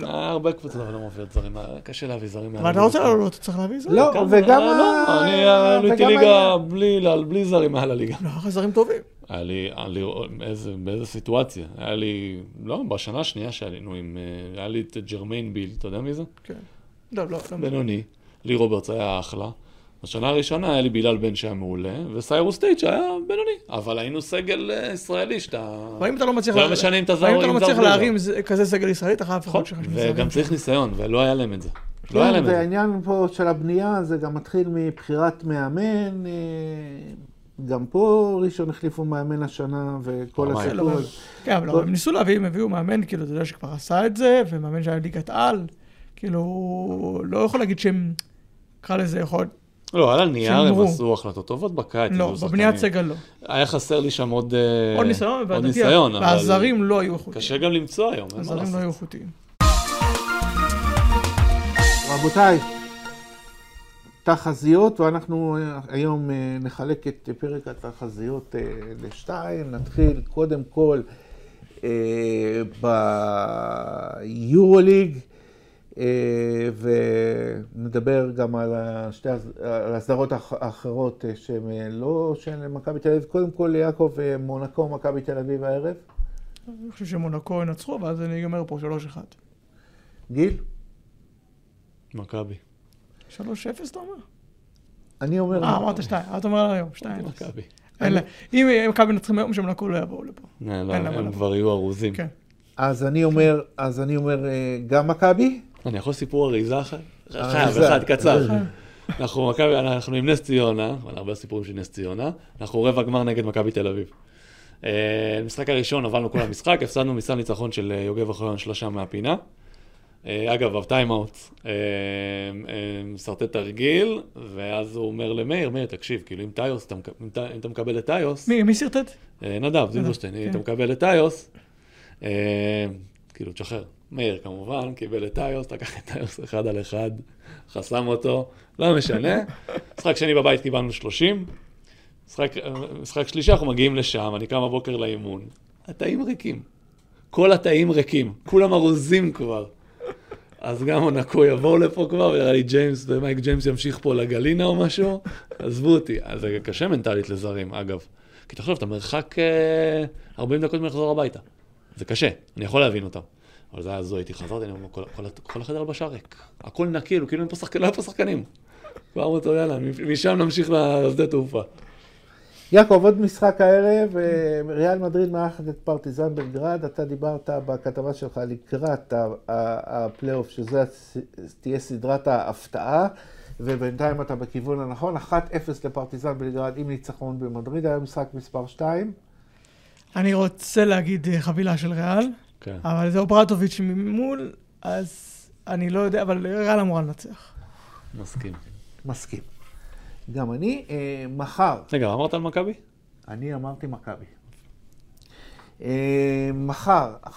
Speaker 3: אה, הרבה קבוצות אבל לא מביאות זרים, אה, קשה להביא זרים.
Speaker 2: אבל אתה רוצה לעלות, אתה צריך להביא זרים.
Speaker 1: לא, וגם
Speaker 3: אה, לא, אני עליתי ליגה בלי זרים מעל הליגה.
Speaker 2: לא, זרים טובים.
Speaker 3: היה לי, היה לי איזה, באיזה סיטואציה, היה לי, לא, בשנה השנייה שעלינו עם, אה, היה לי את ג'רמיין ביל, אתה יודע מי זה?
Speaker 2: כן. לא, לא, לא.
Speaker 3: בינוני, לי רוברטס היה אחלה. בשנה הראשונה היה לי בילאל בן שהיה מעולה, וסיירוס טייץ' היה בינוני. אבל היינו סגל אה, ישראלי שאתה...
Speaker 2: אבל אם אתה לא מצליח...
Speaker 3: זה לא משנה אם אתה זר או
Speaker 2: אם אתה לא מצליח
Speaker 3: בלי זר.
Speaker 2: להרים זה- כזה סגל ישראלי, אתה חייב
Speaker 3: נכון,
Speaker 2: לפחות שלך.
Speaker 3: וגם צריך ניסיון, ולא היה להם את זה. לא היה
Speaker 1: כן,
Speaker 3: להם את זה.
Speaker 1: והעניין פה של הבנייה, זה גם מתחיל מבחירת מאמן. גם פה ראשון החליפו מאמן השנה, וכל
Speaker 3: פעמיים.
Speaker 1: הסיפור.
Speaker 2: לא. כן, אבל
Speaker 1: כל-
Speaker 2: הם ניסו להביא, הם הביאו מאמן, כאילו, אתה יודע שכבר עשה את זה, ומאמן שהיה ליגת על. כאילו, לא יכול להגיד שהם, נקרא לזה, יכול...
Speaker 3: לא, על הנייר הם. עשו החלטות טובות בקיץ.
Speaker 2: לא, בבניית. סגל לא.
Speaker 3: היה חסר לי שם עוד... אה,
Speaker 2: עוד ניסיון,
Speaker 3: עוד ניסיון, אבל...
Speaker 2: והזרים לא היו איכותיים.
Speaker 3: קשה גם למצוא היום, אין מה
Speaker 2: הזרים לא היו
Speaker 3: לעשות.
Speaker 2: איכותיים.
Speaker 1: רבותיי, תחזיות, ואנחנו אה, היום אה, נחלק את פרק התחזיות אה, לשתיים. נתחיל קודם כל ביורוליג, ונדבר גם על על הסדרות האח- האחרות שהן לא של מכבי תל אביב. קודם כל, יעקב, מונקו, מכבי תל אביב הערב.
Speaker 2: אני חושב שמונקו ינצחו, ואז אני אגמר פה 3-1.
Speaker 1: גיל?
Speaker 3: מכבי.
Speaker 2: 3-0 אתה אומר?
Speaker 1: אני אומר...
Speaker 2: אה, אמרת 2, אתה אומר היום, 2.
Speaker 3: מכבי.
Speaker 2: אין לה- אם מכבי מנצחים היום, שמונקו לא יבואו לפה.
Speaker 3: אה, לא, הם. כבר יהיו ארוזים.
Speaker 2: כן.
Speaker 1: אז אני אומר, אז אני אומר, אה, גם מכבי?
Speaker 3: אני יכול סיפור אריזה אחד? חייב. אחד, קצר. אנחנו מכבי, אנחנו עם נס ציונה, אבל הרבה סיפורים של נס ציונה, אנחנו רבע גמר נגד מכבי תל אביב. אה, המשחק הראשון, הובלנו כל המשחק, הפסדנו מסל ניצחון של אה, יוגב אוחיון שלושה מהפינה. אה, אגב, בטיימאוט, אה, אה, משרטט תרגיל, ואז הוא אומר למאיר, מאיר, תקשיב, כאילו אם טיוס, אם אתה- אם מקבל את טיוס,
Speaker 2: מי מי שרטט?
Speaker 3: נדב, זילברשטיין,
Speaker 2: כן.
Speaker 3: אתה מקבל את טיוס, כאילו, תשחרר. מאיר כמובן, קיבל את טיוס, לקח את טיוס אחד על אחד, חסם אותו, לא משנה. משחק שני בבית קיבלנו 30, משחק, משחק שלישי אנחנו מגיעים לשם, אני קם בבוקר לאימון, התאים ריקים. כל התאים ריקים, כולם ארוזים כבר. אז גם מונקו יבואו לפה כבר, ונראה לי ג'יימס ומייק ג'יימס ימשיך פה לגלינה או משהו, עזבו אותי. אז זה קשה מנטלית לזרים, אגב. כי תחשוב, אתה מרחק אה, 40 דקות מלחזור הביתה. זה קשה, אני יכול להבין אותם. אבל זה היה הזוי, הייתי חזרתי, אני אומר, כל, כל, כל החדר הלבשה ריק. הכל נקי, כאילו, כאילו אין פה שחקנים, לא היה פה שחקנים. כבר אמרתי, יאללה, משם נמשיך לשדה תעופה.
Speaker 1: יעקב, עוד משחק הערב, אה, ריאל מדריד מארחת את פרטיזן בלגרד, אתה דיברת בכתבה שלך לקראת הפלייאוף, שזה תהיה סדרת ההפתעה, ובינתיים אתה בכיוון הנכון, 1-0 לפרטיזן בלגרד עם ניצחון במדריד, היה משחק מספר 2.
Speaker 2: אני רוצה להגיד אה, חבילה של ריאל,
Speaker 3: כן.
Speaker 2: אבל זה אוברדוביץ' ממול, אז אני לא יודע, אבל ריאל אמורה לנצח.
Speaker 3: מסכים.
Speaker 1: מסכים. גם אני, אה, מחר,
Speaker 3: רגע, מה אמרת על מכבי?
Speaker 1: אני אמרתי מכבי. אה, מחר, 1-0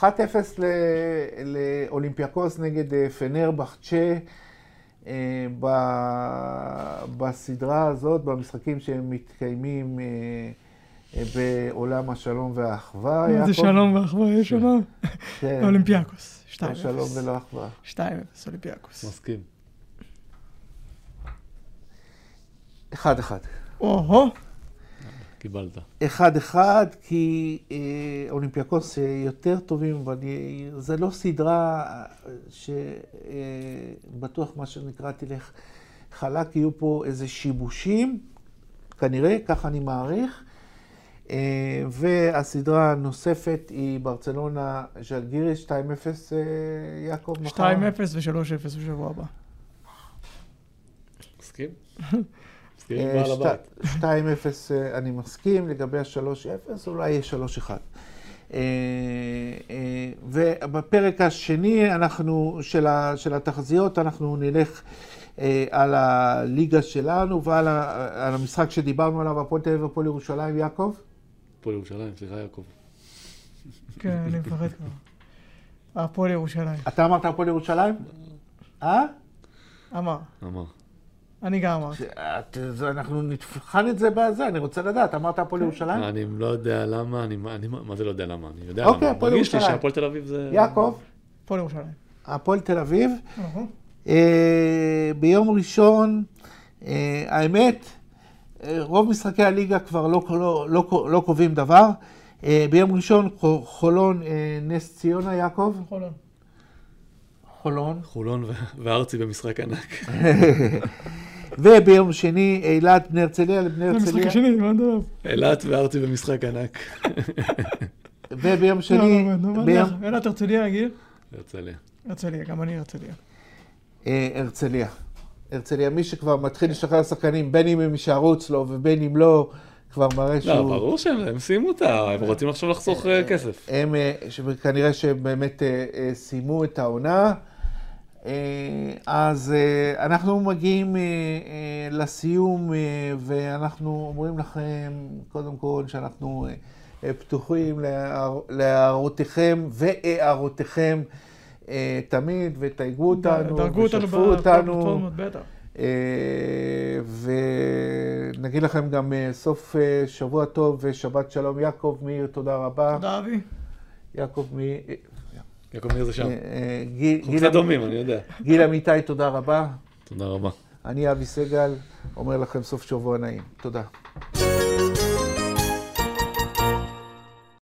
Speaker 1: ל- לאולימפיאקוס נגד אה, פנרבחצ'ה אה, ב- בסדרה הזאת, במשחקים שמתקיימים אה, בעולם השלום והאחווה.
Speaker 2: איזה
Speaker 1: יעקב?
Speaker 2: שלום ואחווה, יש שלום.
Speaker 1: כן,
Speaker 2: אולימפיאקוס, 2-0.
Speaker 1: לא שלום ולא אחווה.
Speaker 2: 2-0, אולימפיאקוס.
Speaker 3: מסכים.
Speaker 1: 1-1.
Speaker 2: או-הו,
Speaker 3: קיבלת.
Speaker 1: אחד אחד, כי אה, אולימפיאקוס אה, יותר טובים, אבל אני- זה לא סדרה שבטוח מה שנקרא תלך חלק, יהיו פה איזה שיבושים, כנראה, ככה אני מעריך. אה, והסדרה הנוספת היא ברצלונה ז'לגיריס 2-0, אה, יעקב, מחר.
Speaker 2: 2-0 ו-3-0 בשבוע הבא.
Speaker 3: מסכים? <laughs> מסכים עם
Speaker 1: אה,
Speaker 3: בעל
Speaker 1: שת-
Speaker 3: הבית.
Speaker 1: 2-0 אה, אני מסכים, לגבי ה-3-0 אולי יהיה 3-1. אה, ובפרק השני אנחנו, של, ה, של התחזיות אנחנו נלך אה, על הליגה שלנו ועל ה, על המשחק שדיברנו עליו, הפועל תל אביב והפועל ירושלים, יעקב?
Speaker 3: הפועל ירושלים, סליחה יעקב.
Speaker 2: כן, אני מפחד כבר. הפועל ירושלים.
Speaker 1: אתה אמרת הפועל ירושלים? אה?
Speaker 2: אמר.
Speaker 3: אמר.
Speaker 2: אני גם אמרתי.
Speaker 1: אנחנו נבחן את זה בזה, אני רוצה לדעת, אמרת הפועל ירושלים?
Speaker 3: אני לא יודע למה, אני, אני, מה זה לא יודע למה? אני יודע
Speaker 1: אוקיי,
Speaker 3: למה.
Speaker 1: הפועל
Speaker 3: מרגיש לי
Speaker 1: ירושלים.
Speaker 3: שהפועל תל אביב זה...
Speaker 1: יעקב,
Speaker 2: הפועל ירושלים.
Speaker 1: הפועל תל אביב. אה, ביום ראשון, אה, האמת, אה, רוב משחקי הליגה כבר לא, לא, לא, לא קובעים דבר. ביום ראשון חו- חולון, נס ציונה, יעקב?
Speaker 2: חולון.
Speaker 1: חולון.
Speaker 3: חולון וארצי במשחק ענק. <laughs>
Speaker 1: וביום שני, אילת, בני הרצליה לבני הרצליה.
Speaker 3: אילת וארצי במשחק ענק. <laughs>
Speaker 1: וביום שני,
Speaker 2: לא, לא, לא, לא, אילת הרצליה, גיל?
Speaker 3: הרצליה.
Speaker 2: הרצליה, גם אני הרצליה.
Speaker 1: אה, הרצליה. הרצליה, מי שכבר מתחיל לשחרר שחקנים, בין אם הם יישארו אצלו ובין אם לא, כבר מראה שהוא...
Speaker 3: לא, ברור שהם הם סיימו אותה, הם רוצים עכשיו לחסוך אה, כסף.
Speaker 1: הם אה, כנראה שבאמת אה, אה, סיימו את העונה. אה, אז אה, אנחנו מגיעים אה, לסיום, ואנחנו אומרים לכם, קודם כל, שאנחנו פתוחים להער- להערותיכם והערותיכם תמיד, ותייגו אותנו, ושתפו אותנו. ונגיד לכם גם סוף שבוע טוב ושבת שלום. יעקב מאיר, תודה רבה.
Speaker 2: תודה, אבי.
Speaker 1: יעקב מאיר,
Speaker 3: יעקב מאיר זה שם.
Speaker 1: אה, גיל-
Speaker 3: אנחנו קצת דומים, אני יודע.
Speaker 1: גיל אמיתי, תודה רבה.
Speaker 3: תודה רבה.
Speaker 1: אני אבי סגל, אומר לכם סוף שבוע נעים. תודה.